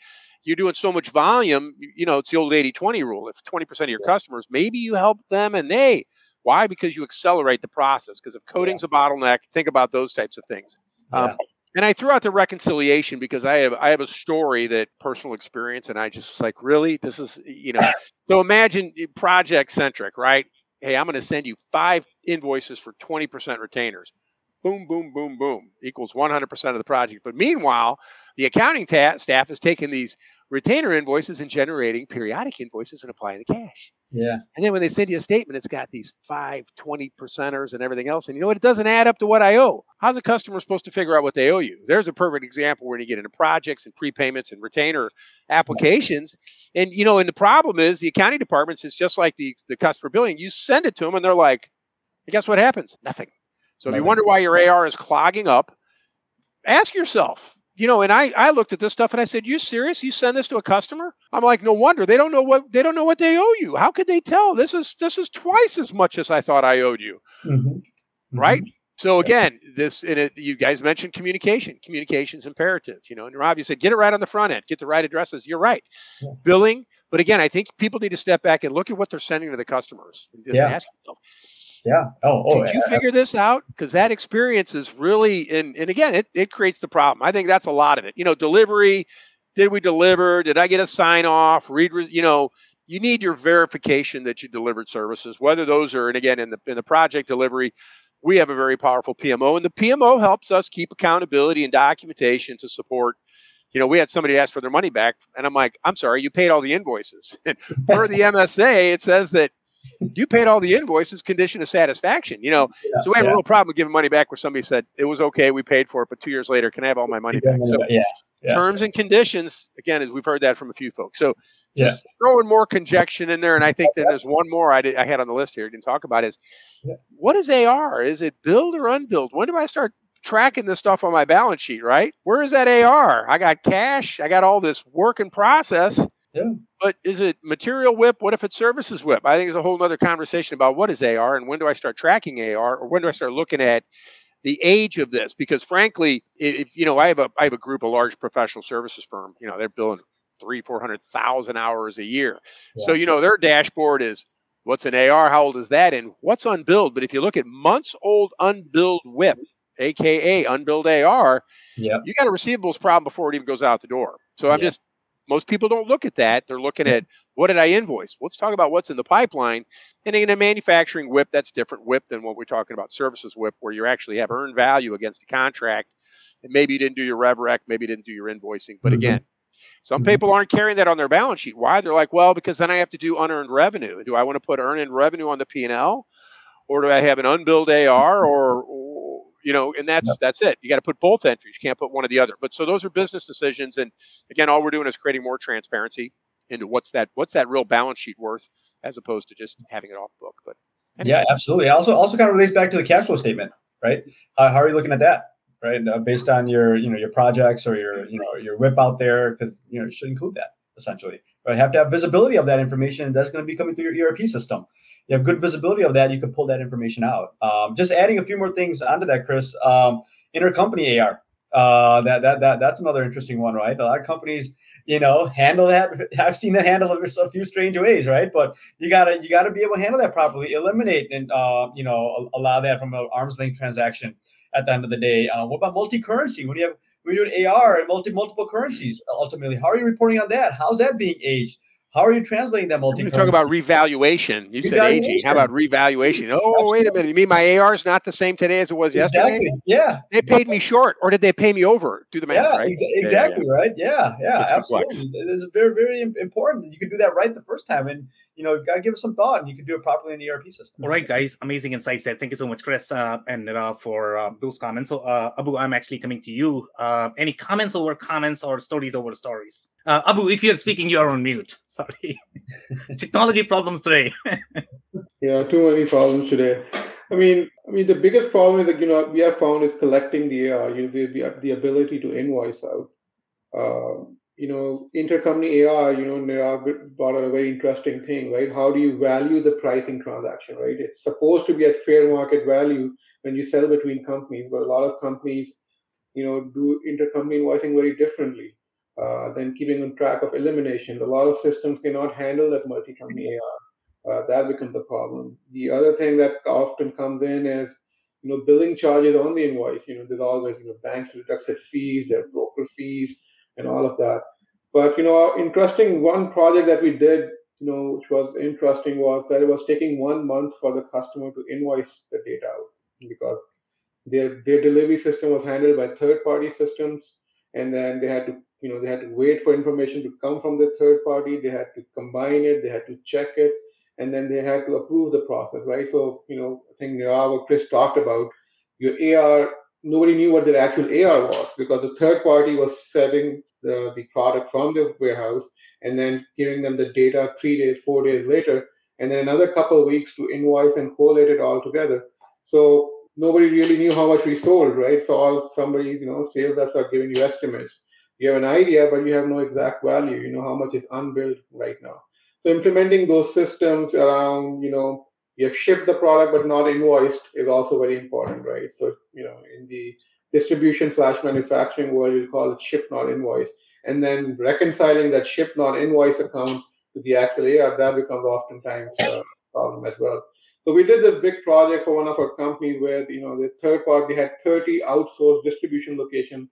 S1: you're doing so much volume, you know, it's the old 80-20 rule. If 20% of your customers, maybe you help them and they, why? Because you accelerate the process. Because if coding's a bottleneck, think about those types of things. Um, and I threw out the reconciliation because I have I have a story that personal experience, and I just was like, really, this is you know. so imagine project centric, right? Hey, I'm going to send you five invoices for 20% retainers. Boom, boom, boom, boom equals 100% of the project. But meanwhile, the accounting ta- staff is taking these retainer invoices and generating periodic invoices and applying the cash.
S6: Yeah.
S1: And then when they send you a statement, it's got these five, 20 percenters and everything else. And you know what? It doesn't add up to what I owe. How's a customer supposed to figure out what they owe you? There's a perfect example when you get into projects and prepayments and retainer applications. And, you know, and the problem is the accounting departments is just like the, the customer billing. You send it to them and they're like, and guess what happens? Nothing. So if you wonder why your AR is clogging up, ask yourself, you know, and I, I looked at this stuff and I said, "You serious? You send this to a customer?" I'm like, "No wonder they don't know what they don't know what they owe you. How could they tell? This is this is twice as much as I thought I owed you." Mm-hmm. Right? Mm-hmm. So again, this it, you guys mentioned communication. Communication's imperative. You know, and Rob, you said get it right on the front end, get the right addresses. You're right. Yeah. Billing, but again, I think people need to step back and look at what they're sending to the customers and just
S6: yeah.
S1: ask yourself,
S6: yeah. Oh,
S1: oh Did you yeah. figure this out? Because that experience is really, and, and again, it, it creates the problem. I think that's a lot of it. You know, delivery, did we deliver? Did I get a sign off? Read, you know, you need your verification that you delivered services, whether those are, and again, in the, in the project delivery, we have a very powerful PMO, and the PMO helps us keep accountability and documentation to support. You know, we had somebody ask for their money back, and I'm like, I'm sorry, you paid all the invoices. per the MSA, it says that you paid all the invoices, condition of satisfaction. You know, yeah, so we have yeah. a real problem with giving money back where somebody said it was okay, we paid for it, but two years later, can I have all my money back? So
S6: yeah, yeah.
S1: terms and conditions, again, as we've heard that from a few folks. So just throwing more conjunction in there, and I think that there's one more I, did, I had on the list here didn't talk about is what is AR? Is it billed or unbilled? When do I start tracking this stuff on my balance sheet? Right? Where is that AR? I got cash. I got all this work in process
S6: yeah.
S1: But is it material WIP? What if it's services WIP? I think there's a whole other conversation about what is AR and when do I start tracking AR or when do I start looking at the age of this? Because frankly, if you know, I have a I have a group, a large professional services firm. You know, they're billing three, four hundred thousand hours a year. Yeah. So you know, their dashboard is what's an AR, how old is that, and what's unbilled. But if you look at months old unbilled WIP, aka unbilled AR,
S6: yeah.
S1: you got a receivables problem before it even goes out the door. So I'm just most people don't look at that. They're looking at what did I invoice? Let's talk about what's in the pipeline. And in a manufacturing WIP, that's different WIP than what we're talking about services WIP, where you actually have earned value against a contract. And maybe you didn't do your rev rec, maybe you didn't do your invoicing. But mm-hmm. again, some mm-hmm. people aren't carrying that on their balance sheet. Why? They're like, well, because then I have to do unearned revenue. Do I want to put earned revenue on the P&L? Or do I have an unbilled AR or, you know, and that's yep. that's it. You got to put both entries. You can't put one or the other. But so those are business decisions, and again, all we're doing is creating more transparency into what's that what's that real balance sheet worth, as opposed to just having it off book. But
S6: anyway. yeah, absolutely. Also, also kind of relates back to the cash flow statement, right? Uh, how are you looking at that? Right, uh, based on your you know your projects or your you know your WIP out there, because you know you should include that essentially. But you have to have visibility of that information. That's going to be coming through your ERP system you have good visibility of that, you can pull that information out. Um, just adding a few more things onto that, Chris. Um, intercompany AR. Uh, that that that that's another interesting one, right? A lot of companies, you know, handle that. I've seen that handle it a few strange ways, right? But you gotta you gotta be able to handle that properly, eliminate and uh, you know allow that from an arm's length transaction. At the end of the day, uh, what about multi-currency? When you have when you're doing AR and multi multiple currencies, ultimately, how are you reporting on that? How's that being aged? How are you translating that multi?
S1: You talk about revaluation. You said aging. How about revaluation? Oh, Absolutely. wait a minute. You mean my AR is not the same today as it was
S6: exactly.
S1: yesterday?
S6: Yeah.
S1: They paid me short, or did they pay me over? Do the math,
S6: yeah,
S1: right?
S6: Ex- exactly, yeah, yeah. right? Yeah, yeah, it's absolutely. Complex. It's very, very important. You can do that right the first time, and you know, gotta give it some thought, and you can do it properly in the ERP system.
S3: All right, guys, amazing insights there. Thank you so much, Chris uh, and uh, for uh, those comments. So, uh, Abu, I'm actually coming to you. Uh, any comments over comments or stories over stories? Uh, Abu, if you're speaking, you're on mute. Sorry. Technology problems today.
S4: yeah, too many problems today. I mean, I mean, the biggest problem is that you know we have found is collecting the AR. You know, the ability to invoice out. Uh, you know, intercompany AR. You know, Nirav brought out a very interesting thing, right? How do you value the pricing transaction, right? It's supposed to be at fair market value when you sell between companies, but a lot of companies, you know, do intercompany invoicing very differently. Uh, then keeping on track of elimination. A lot of systems cannot handle that multi-company AR. Uh, that becomes a problem. The other thing that often comes in is, you know, billing charges on the invoice. You know, there's always, you know, banks deducted fees, their broker fees, and all of that. But you know, interesting one project that we did, you know, which was interesting was that it was taking one month for the customer to invoice the data out because their their delivery system was handled by third-party systems, and then they had to you know they had to wait for information to come from the third party. They had to combine it. They had to check it. And then they had to approve the process right? So you know i think Nirav or chris talked about your ar nobody knew what their actual ar was because the third party was selling the, the product from the warehouse and then giving them the data three days four days later. And then another couple of weeks to invoice and collate it all together. So nobody really knew how much we sold, right? So all somebody's, you know, sales reps are giving you estimates. You have an idea, but you have no exact value. You know how much is unbilled right now. So implementing those systems around, you know, you have shipped the product but not invoiced is also very important, right? So, you know, in the distribution slash manufacturing world, you call it ship not invoice. And then reconciling that ship not invoice account to the actual AR, that becomes oftentimes a problem as well. So we did this big project for one of our companies where, you know, the third party had 30 outsourced distribution locations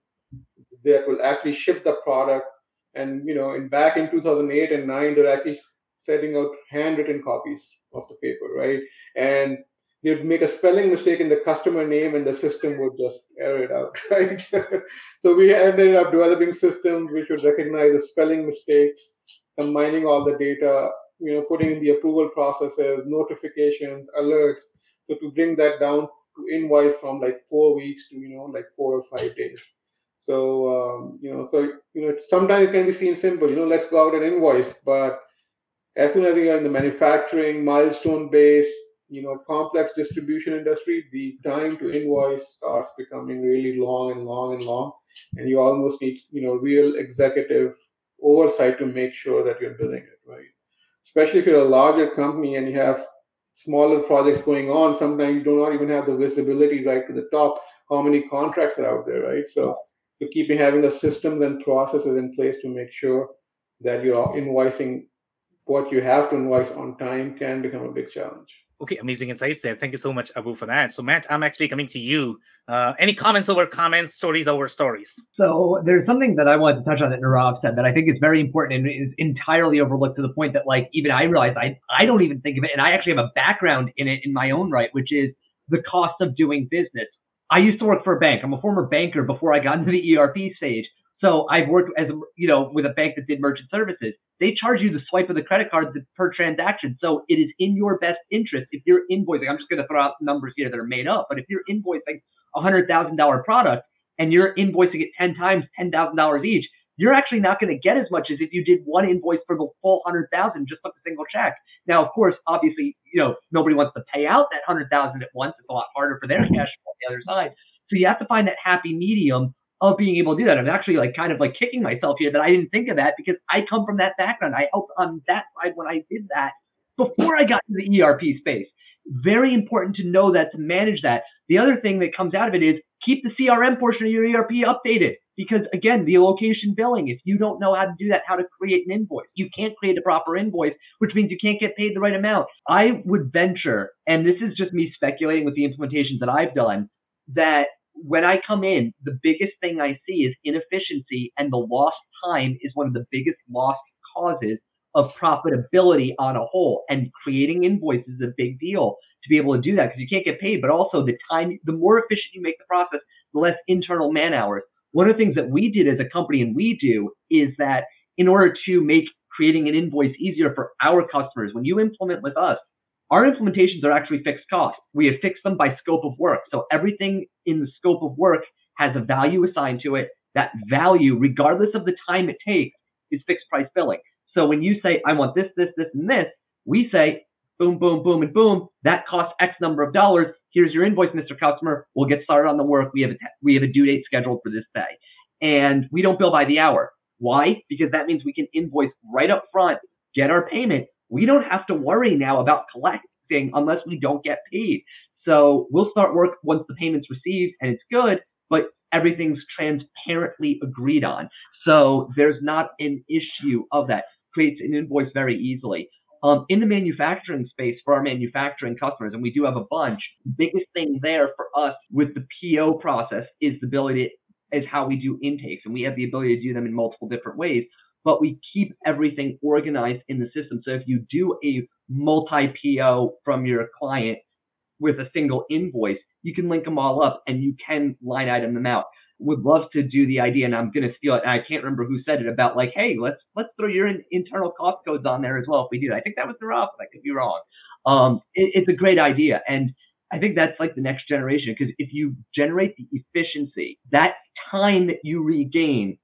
S4: that will actually ship the product. And, you know, in back in 2008 and 9, they're actually setting out handwritten copies of the paper, right? And they'd make a spelling mistake in the customer name and the system would just error it out, right? so we ended up developing systems which would recognize the spelling mistakes, combining all the data, you know, putting in the approval processes, notifications, alerts. So to bring that down to invoice from like four weeks to, you know, like four or five days. So, um, you know, so, you know, sometimes it can be seen simple, you know, let's go out and invoice, but as soon as you are in the manufacturing, milestone based, you know, complex distribution industry, the time to invoice starts becoming really long and long and long. And you almost need, you know, real executive oversight to make sure that you're billing it, right? Especially if you're a larger company and you have smaller projects going on, sometimes you do not even have the visibility right to the top, how many contracts are out there, right? So to keep having the systems and processes in place to make sure that you're invoicing what you have to invoice on time can become a big challenge.
S7: Okay, amazing insights there. Thank you so much, Abu, for that. So, Matt, I'm actually coming to you. Uh, any comments over comments, stories over stories?
S5: So, there's something that I wanted to touch on that Nirav said that I think is very important and is entirely overlooked to the point that, like, even I realize I, I don't even think of it. And I actually have a background in it in my own right, which is the cost of doing business. I used to work for a bank. I'm a former banker before I got into the ERP stage. So I've worked as you know with a bank that did merchant services. They charge you the swipe of the credit card per transaction. So it is in your best interest if you're invoicing. I'm just going to throw out numbers here that are made up, but if you're invoicing a hundred thousand dollar product and you're invoicing it ten times, ten thousand dollars each, you're actually not going to get as much as if you did one invoice for the full hundred thousand, just like a single check. Now, of course, obviously, you know nobody wants to pay out that hundred thousand at once. It's a lot harder for their cash flow on the other side. So you have to find that happy medium of being able to do that. I'm actually like kind of like kicking myself here that I didn't think of that because I come from that background. I helped on that side when I did that before I got into the ERP space. Very important to know that to manage that. The other thing that comes out of it is keep the CRM portion of your ERP updated because again, the location billing, if you don't know how to do that, how to create an invoice, you can't create a proper invoice, which means you can't get paid the right amount. I would venture, and this is just me speculating with the implementations that I've done, that when I come in, the biggest thing I see is inefficiency, and the lost time is one of the biggest lost causes of profitability on a whole. And creating invoices is a big deal to be able to do that because you can't get paid, but also the time, the more efficient you make the process, the less internal man hours. One of the things that we did as a company and we do is that in order to make creating an invoice easier for our customers, when you implement with us, our implementations are actually fixed costs. We have fixed them by scope of work. So everything in the scope of work has a value assigned to it. That value, regardless of the time it takes, is fixed price billing. So when you say, I want this, this, this, and this, we say, boom, boom, boom, and boom, that costs X number of dollars. Here's your invoice, Mr. Customer. We'll get started on the work. We have a, we have a due date scheduled for this day. And we don't bill by the hour. Why? Because that means we can invoice right up front, get our payment, we don't have to worry now about collecting unless we don't get paid. So we'll start work once the payment's received and it's good, but everything's transparently agreed on. So there's not an issue of that. Creates an invoice very easily. Um, in the manufacturing space for our manufacturing customers, and we do have a bunch, biggest thing there for us with the PO process is the ability is how we do intakes, and we have the ability to do them in multiple different ways but we keep everything organized in the system. So if you do a multi PO from your client with a single invoice, you can link them all up and you can line item them out. Would love to do the idea, and I'm going to steal it. And I can't remember who said it about like, hey, let's let's throw your in, internal cost codes on there as well if we do that. I think that was the but I could be wrong. Um, it, it's a great idea, and I think that's like the next generation because if you generate the efficiency, that time that you regain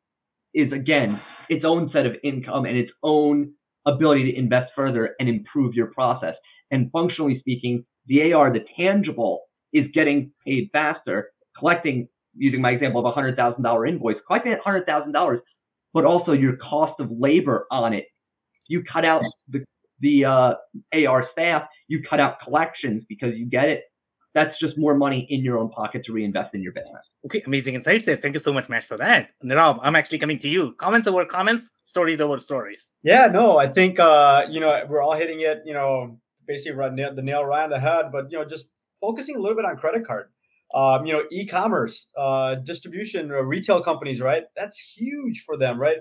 S5: is again its own set of income and its own ability to invest further and improve your process. And functionally speaking, the AR, the tangible, is getting paid faster, collecting, using my example of a $100,000 invoice, collecting that $100,000, but also your cost of labor on it. You cut out the, the uh, AR staff, you cut out collections because you get it. That's just more money in your own pocket to reinvest in your business.
S3: Okay, amazing insights there. Thank you so much, Matt, for that. Nirav, I'm actually coming to you. Comments over comments, stories over stories.
S6: Yeah, no, I think uh, you know we're all hitting it. You know, basically right, the nail right on the head. But you know, just focusing a little bit on credit card. Um, you know, e-commerce, uh, distribution, uh, retail companies, right? That's huge for them, right?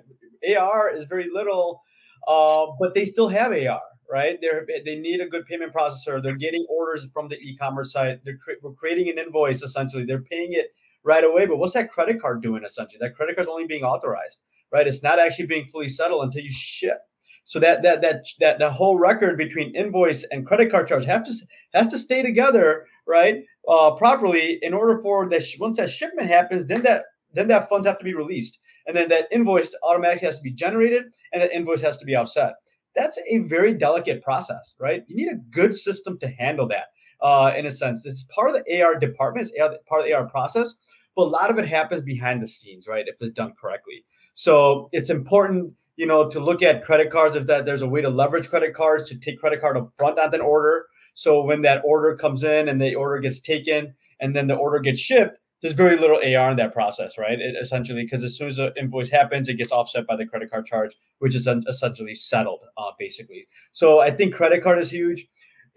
S6: AR is very little, uh, but they still have AR, right? They're they need a good payment processor. They're getting orders from the e-commerce site. They're cre- we're creating an invoice essentially. They're paying it right away. But what's that credit card doing essentially? That credit card's only being authorized, right? It's not actually being fully settled until you ship. So that that that that the whole record between invoice and credit card charge have to has to stay together, right? Uh, properly in order for that once that shipment happens, then that then that funds have to be released, and then that invoice automatically has to be generated, and that invoice has to be offset. That's a very delicate process, right? You need a good system to handle that. Uh, in a sense, it's part of the AR department, it's part of the AR process, but a lot of it happens behind the scenes, right? If it's done correctly. So it's important you know, to look at credit cards if that there's a way to leverage credit cards to take credit card up front on an order. So when that order comes in and the order gets taken and then the order gets shipped, there's very little AR in that process, right? It, essentially, because as soon as the invoice happens, it gets offset by the credit card charge, which is essentially settled, uh, basically. So I think credit card is huge.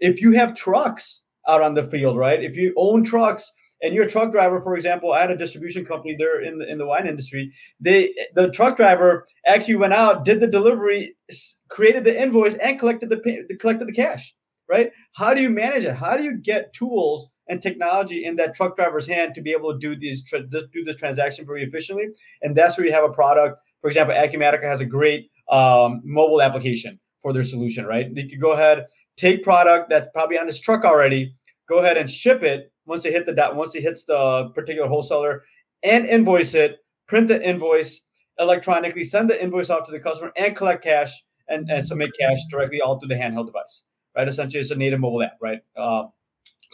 S6: If you have trucks out on the field, right? If you own trucks, and you're a truck driver, for example, I had a distribution company there in the in the wine industry. They the truck driver actually went out, did the delivery, created the invoice, and collected the collected the cash. Right? How do you manage it? How do you get tools and technology in that truck driver's hand to be able to do these do this transaction very efficiently? And that's where you have a product. For example, Acumatica has a great um, mobile application for their solution. Right? They could go ahead, take product that's probably on this truck already, go ahead and ship it once it hit the dot, once it hits the particular wholesaler, and invoice it, print the invoice electronically, send the invoice out to the customer, and collect cash and, and submit cash directly all through the handheld device. Right, essentially, it's a native mobile app. Right. Uh,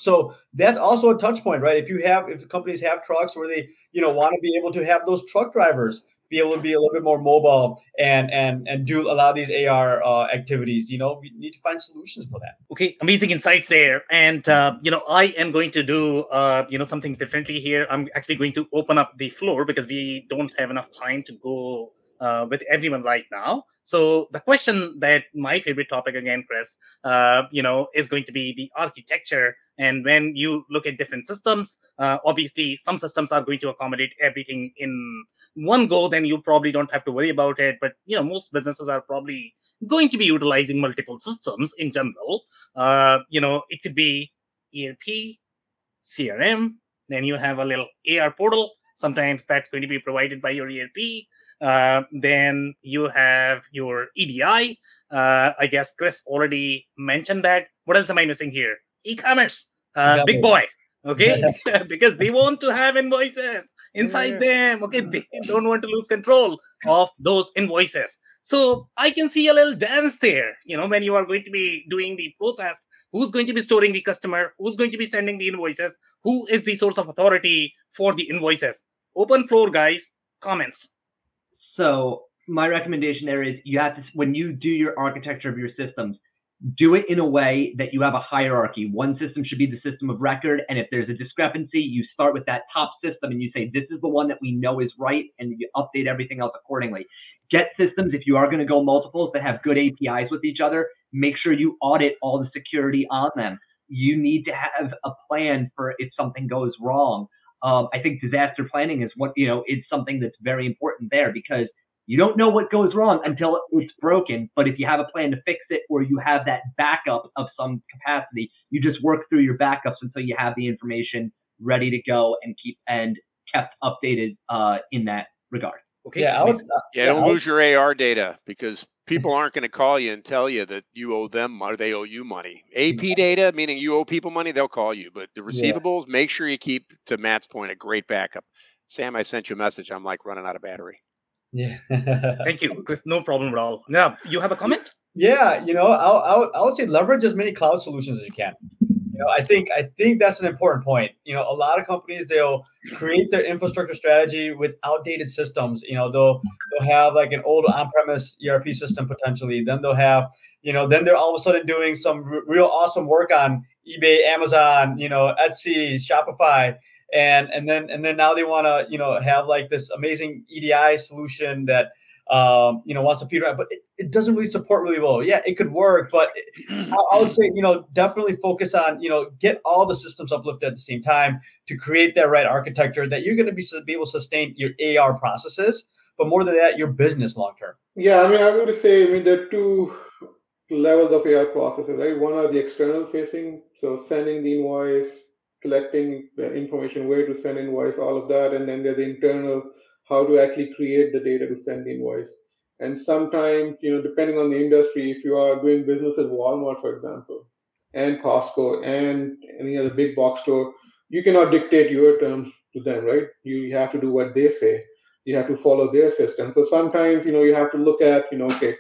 S6: so that's also a touch point, right? If you have, if companies have trucks where they, you know, want to be able to have those truck drivers be able to be a little bit more mobile and and and do a lot of these AR uh, activities. You know, we need to find solutions for that.
S3: Okay, amazing insights there. And uh, you know, I am going to do uh, you know some things differently here. I'm actually going to open up the floor because we don't have enough time to go uh, with everyone right now. So the question that my favorite topic again, Chris, uh, you know, is going to be the architecture. And when you look at different systems, uh, obviously some systems are going to accommodate everything in one go, then you probably don't have to worry about it. But you know, most businesses are probably going to be utilizing multiple systems in general. Uh, you know, it could be ERP, CRM, then you have a little AR portal. Sometimes that's going to be provided by your ERP. Uh, then you have your EDI. Uh, I guess Chris already mentioned that. What else am I missing here? E-commerce, uh, big boy. Okay, because they want to have invoices inside yeah. them. Okay, they don't want to lose control of those invoices. So I can see a little dance there. You know, when you are going to be doing the process, who's going to be storing the customer, who's going to be sending the invoices, who is the source of authority for the invoices. Open floor, guys. Comments.
S5: So my recommendation there is you have to when you do your architecture of your systems, do it in a way that you have a hierarchy. One system should be the system of record. And if there's a discrepancy, you start with that top system and you say, this is the one that we know is right. And you update everything else accordingly. Get systems, if you are going to go multiples that have good APIs with each other, make sure you audit all the security on them. You need to have a plan for if something goes wrong. Um, I think disaster planning is what, you know, it's something that's very important there because you don't know what goes wrong until it's broken, but if you have a plan to fix it or you have that backup of some capacity, you just work through your backups until you have the information ready to go and keep and kept updated uh, in that regard.
S1: Okay. Yeah, would, uh, yeah, don't lose your AR data because people aren't going to call you and tell you that you owe them or they owe you money. AP data, meaning you owe people money, they'll call you. But the receivables, yeah. make sure you keep, to Matt's point, a great backup. Sam, I sent you a message. I'm like running out of battery.
S3: Yeah. Thank you. No problem at all. Now, you have a comment?
S6: Yeah, you know, I'll, I'll, I would say leverage as many cloud solutions as you can. You know, I think I think that's an important point. You know, a lot of companies they'll create their infrastructure strategy with outdated systems. You know, they'll they'll have like an old on-premise ERP system potentially. Then they'll have, you know, then they're all of a sudden doing some r- real awesome work on eBay, Amazon, you know, Etsy, Shopify, and and then and then now they want to you know have like this amazing EDI solution that um, you know, wants to feed around, but it, it, doesn't really support really well. Yeah, it could work, but I, I, would say, you know, definitely focus on, you know, get all the systems uplifted at the same time to create that right architecture that you're going to be, be able to sustain your AR processes, but more than that, your business long term.
S4: Yeah, I mean, I'm going to say, I mean, there are two levels of AR processes, right? One are the external facing, so sending the invoice, collecting the information, where to send invoice, all of that, and then there's the internal how to actually create the data to send the invoice. And sometimes, you know, depending on the industry, if you are doing business at Walmart, for example, and Costco and any other big box store, you cannot dictate your terms to them, right? You have to do what they say. You have to follow their system. So sometimes, you know, you have to look at, you know, okay,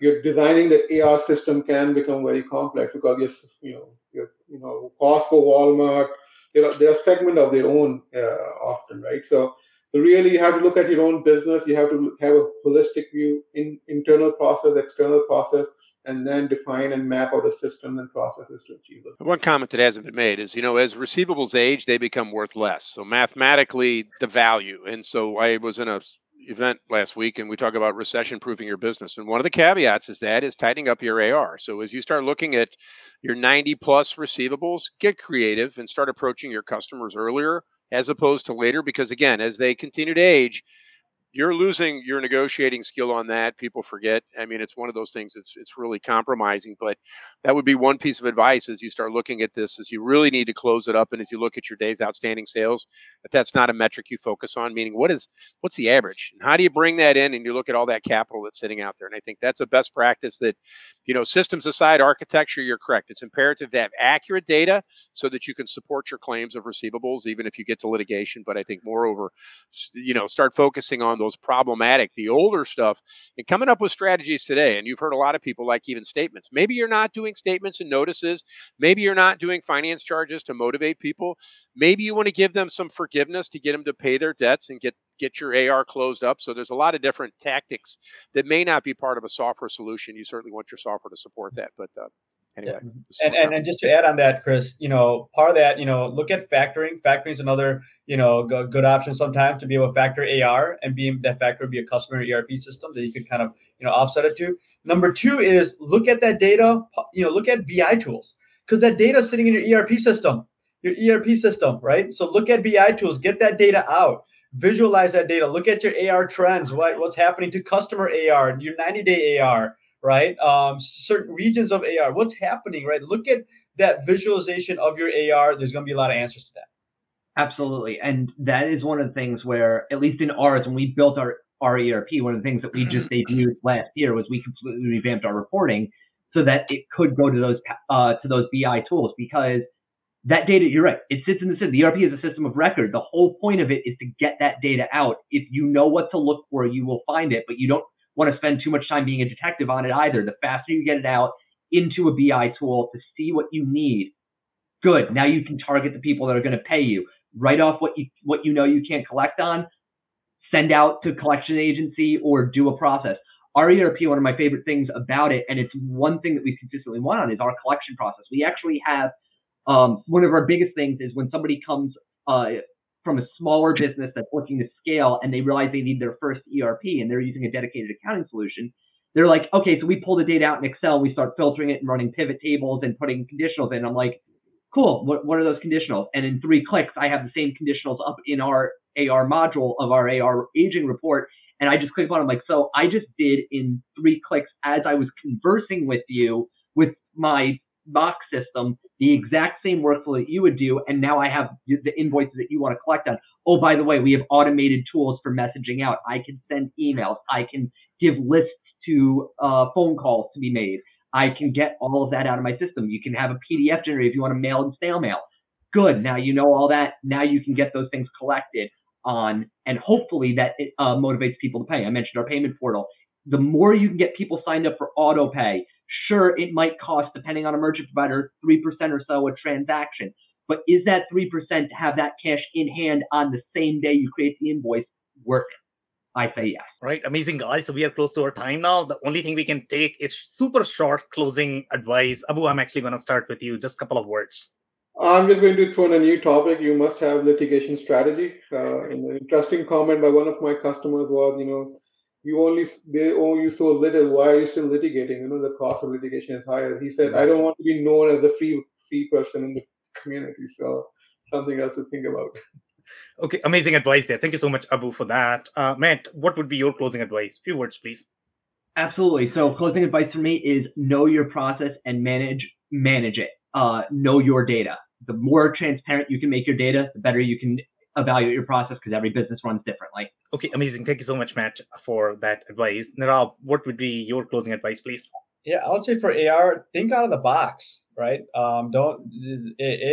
S4: you're designing that AR system can become very complex because you're, you know, you're, you know, Costco, Walmart, they're, they're a segment of their own uh, often, right? So so really, you have to look at your own business. You have to have a holistic view, in internal process, external process, and then define and map out a system and processes to achieve it.
S1: One comment that hasn't been made is, you know, as receivables age, they become worth less. So mathematically, the value. And so I was in a event last week and we talk about recession proofing your business and one of the caveats is that is tightening up your AR. So as you start looking at your 90 plus receivables, get creative and start approaching your customers earlier as opposed to later because again as they continue to age you're losing your negotiating skill on that. People forget. I mean, it's one of those things. It's it's really compromising. But that would be one piece of advice as you start looking at this. Is you really need to close it up, and as you look at your days outstanding sales, if that's not a metric you focus on, meaning what is what's the average, and how do you bring that in, and you look at all that capital that's sitting out there. And I think that's a best practice. That you know, systems aside, architecture, you're correct. It's imperative to have accurate data so that you can support your claims of receivables, even if you get to litigation. But I think moreover, you know, start focusing on those problematic, the older stuff, and coming up with strategies today. And you've heard a lot of people like even statements. Maybe you're not doing statements and notices. Maybe you're not doing finance charges to motivate people. Maybe you want to give them some forgiveness to get them to pay their debts and get get your AR closed up. So there's a lot of different tactics that may not be part of a software solution. You certainly want your software to support that, but uh, anyway.
S6: Yeah. And, and, and just to add on that, Chris, you know, part of that, you know, look at factoring. Factoring is another, you know, good, good option sometimes to be able to factor AR and be that factor be a customer ERP system that you could kind of, you know, offset it to. Number two is look at that data, you know, look at BI tools because that data is sitting in your ERP system, your ERP system, right? So look at BI tools, get that data out visualize that data look at your ar trends what, what's happening to customer ar your 90 day ar right? Um, certain regions of AR, what's happening, right? Look at that visualization of your AR. There's going to be a lot of answers to that.
S5: Absolutely. And that is one of the things where, at least in ours, when we built our, our ERP, one of the things that we just debuted last year was we completely revamped our reporting so that it could go to those, uh, to those BI tools because that data, you're right, it sits in the system. The ERP is a system of record. The whole point of it is to get that data out. If you know what to look for, you will find it, but you don't want to spend too much time being a detective on it either. The faster you get it out into a BI tool to see what you need, good. Now you can target the people that are going to pay you. Write off what you what you know you can't collect on, send out to collection agency or do a process. Our ERP, one of my favorite things about it, and it's one thing that we consistently want on, is our collection process. We actually have um, one of our biggest things is when somebody comes uh, from a smaller business that's looking to scale and they realize they need their first ERP and they're using a dedicated accounting solution, they're like, okay, so we pull the data out in Excel, we start filtering it and running pivot tables and putting conditionals in. I'm like, cool, what, what are those conditionals? And in three clicks, I have the same conditionals up in our AR module of our AR aging report. And I just click on it. I'm like, so I just did in three clicks as I was conversing with you with my Box system the exact same workflow that you would do, and now I have the invoices that you want to collect on. Oh, by the way, we have automated tools for messaging out. I can send emails. I can give lists to uh, phone calls to be made. I can get all of that out of my system. You can have a PDF generator if you want to mail and snail mail. Good. Now you know all that. Now you can get those things collected on, and hopefully that it, uh, motivates people to pay. I mentioned our payment portal. The more you can get people signed up for auto pay, Sure, it might cost, depending on a merchant provider, 3% or so a transaction. But is that 3% to have that cash in hand on the same day you create the invoice worth it? I say yes.
S7: Right, amazing guys. So we are close to our time now. The only thing we can take is super short closing advice. Abu, I'm actually going to start with you. Just a couple of words.
S4: I'm just going to throw in a new topic. You must have litigation strategy. Uh, an interesting comment by one of my customers was, you know, you only they owe you so little. Why are you still litigating? You know, the cost of litigation is higher. He said, I don't want to be known as a free free person in the community. So something else to think about.
S7: Okay, amazing advice there. Thank you so much, Abu, for that. Uh, Matt, what would be your closing advice? Few words, please.
S5: Absolutely. So closing advice for me is know your process and manage manage it. Uh, know your data. The more transparent you can make your data, the better you can evaluate your process because every business runs differently.
S7: Okay, amazing. Thank you so much, Matt, for that advice. Nirav, what would be your closing advice, please?
S6: Yeah, I would say for AR, think out of the box, right? Um, don't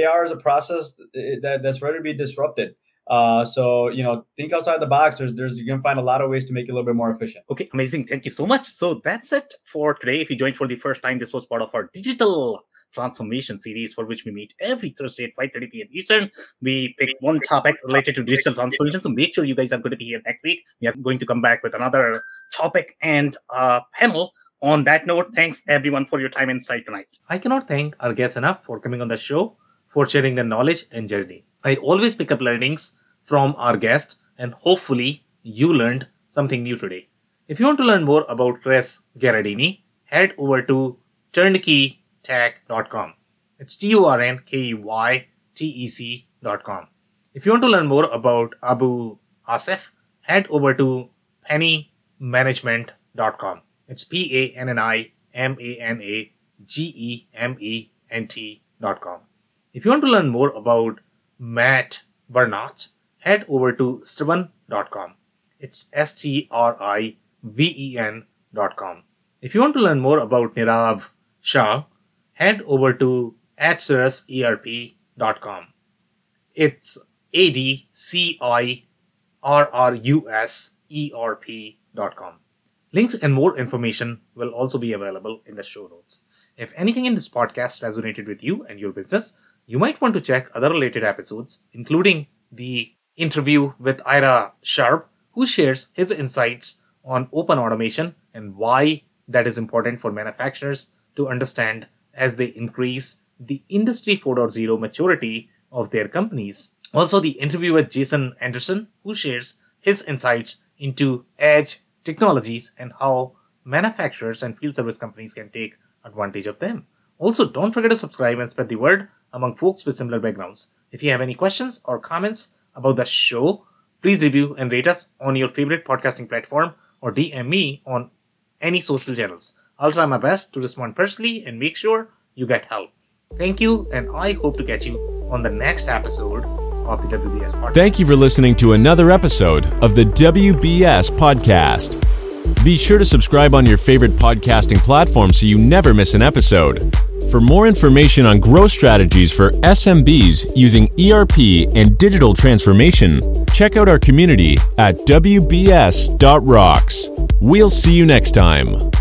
S6: AR is a process that, that's ready to be disrupted. Uh, so you know, think outside the box. There's, there's you're gonna find a lot of ways to make it a little bit more efficient.
S7: Okay, amazing. Thank you so much. So that's it for today. If you joined for the first time, this was part of our digital transformation series for which we meet every Thursday at 5:30 p.m. Eastern. We pick one topic related to digital transformation. So make sure you guys are going to be here next week. We are going to come back with another topic and uh, panel. On that note, thanks everyone for your time and insight tonight. I cannot thank our guests enough for coming on the show, for sharing their knowledge and journey. I always pick up learnings from our guests, and hopefully you learned something new today. If you want to learn more about Chris Gherardini, head over to turnkeytech.com. It's T U R N K E Y T E C.com. If you want to learn more about Abu Asif, head over to pannimanagement.com. It's P A N N I M A N A G E M E N T.com. If you want to learn more about Matt Bernot, head over to striven.com. It's S T R I V E N.com. If you want to learn more about Nirav Shah, head over to adcirruserp.com. It's A D C I R R U S E R P.com. Links and more information will also be available in the show notes. If anything in this podcast resonated with you and your business, you might want to check other related episodes, including the interview with Ira Sharp, who shares his insights on open automation and why that is important for manufacturers to understand as they increase the Industry 4.0 maturity of their companies. Also, the interview with Jason Anderson, who shares his insights into edge technologies and how manufacturers and field service companies can take advantage of them. Also, don't forget to subscribe and spread the word among folks with similar backgrounds. If you have any questions or comments about the show, please review and rate us on your favorite podcasting platform or DM me on any social channels. I'll try my best to respond personally and make sure you get help. Thank you, and I hope to catch you on the next episode of the WBS podcast.
S2: Thank you for listening to another episode of the WBS podcast. Be sure to subscribe on your favorite podcasting platform so you never miss an episode. For more information on growth strategies for SMBs using ERP and digital transformation, check out our community at WBS.rocks. We'll see you next time.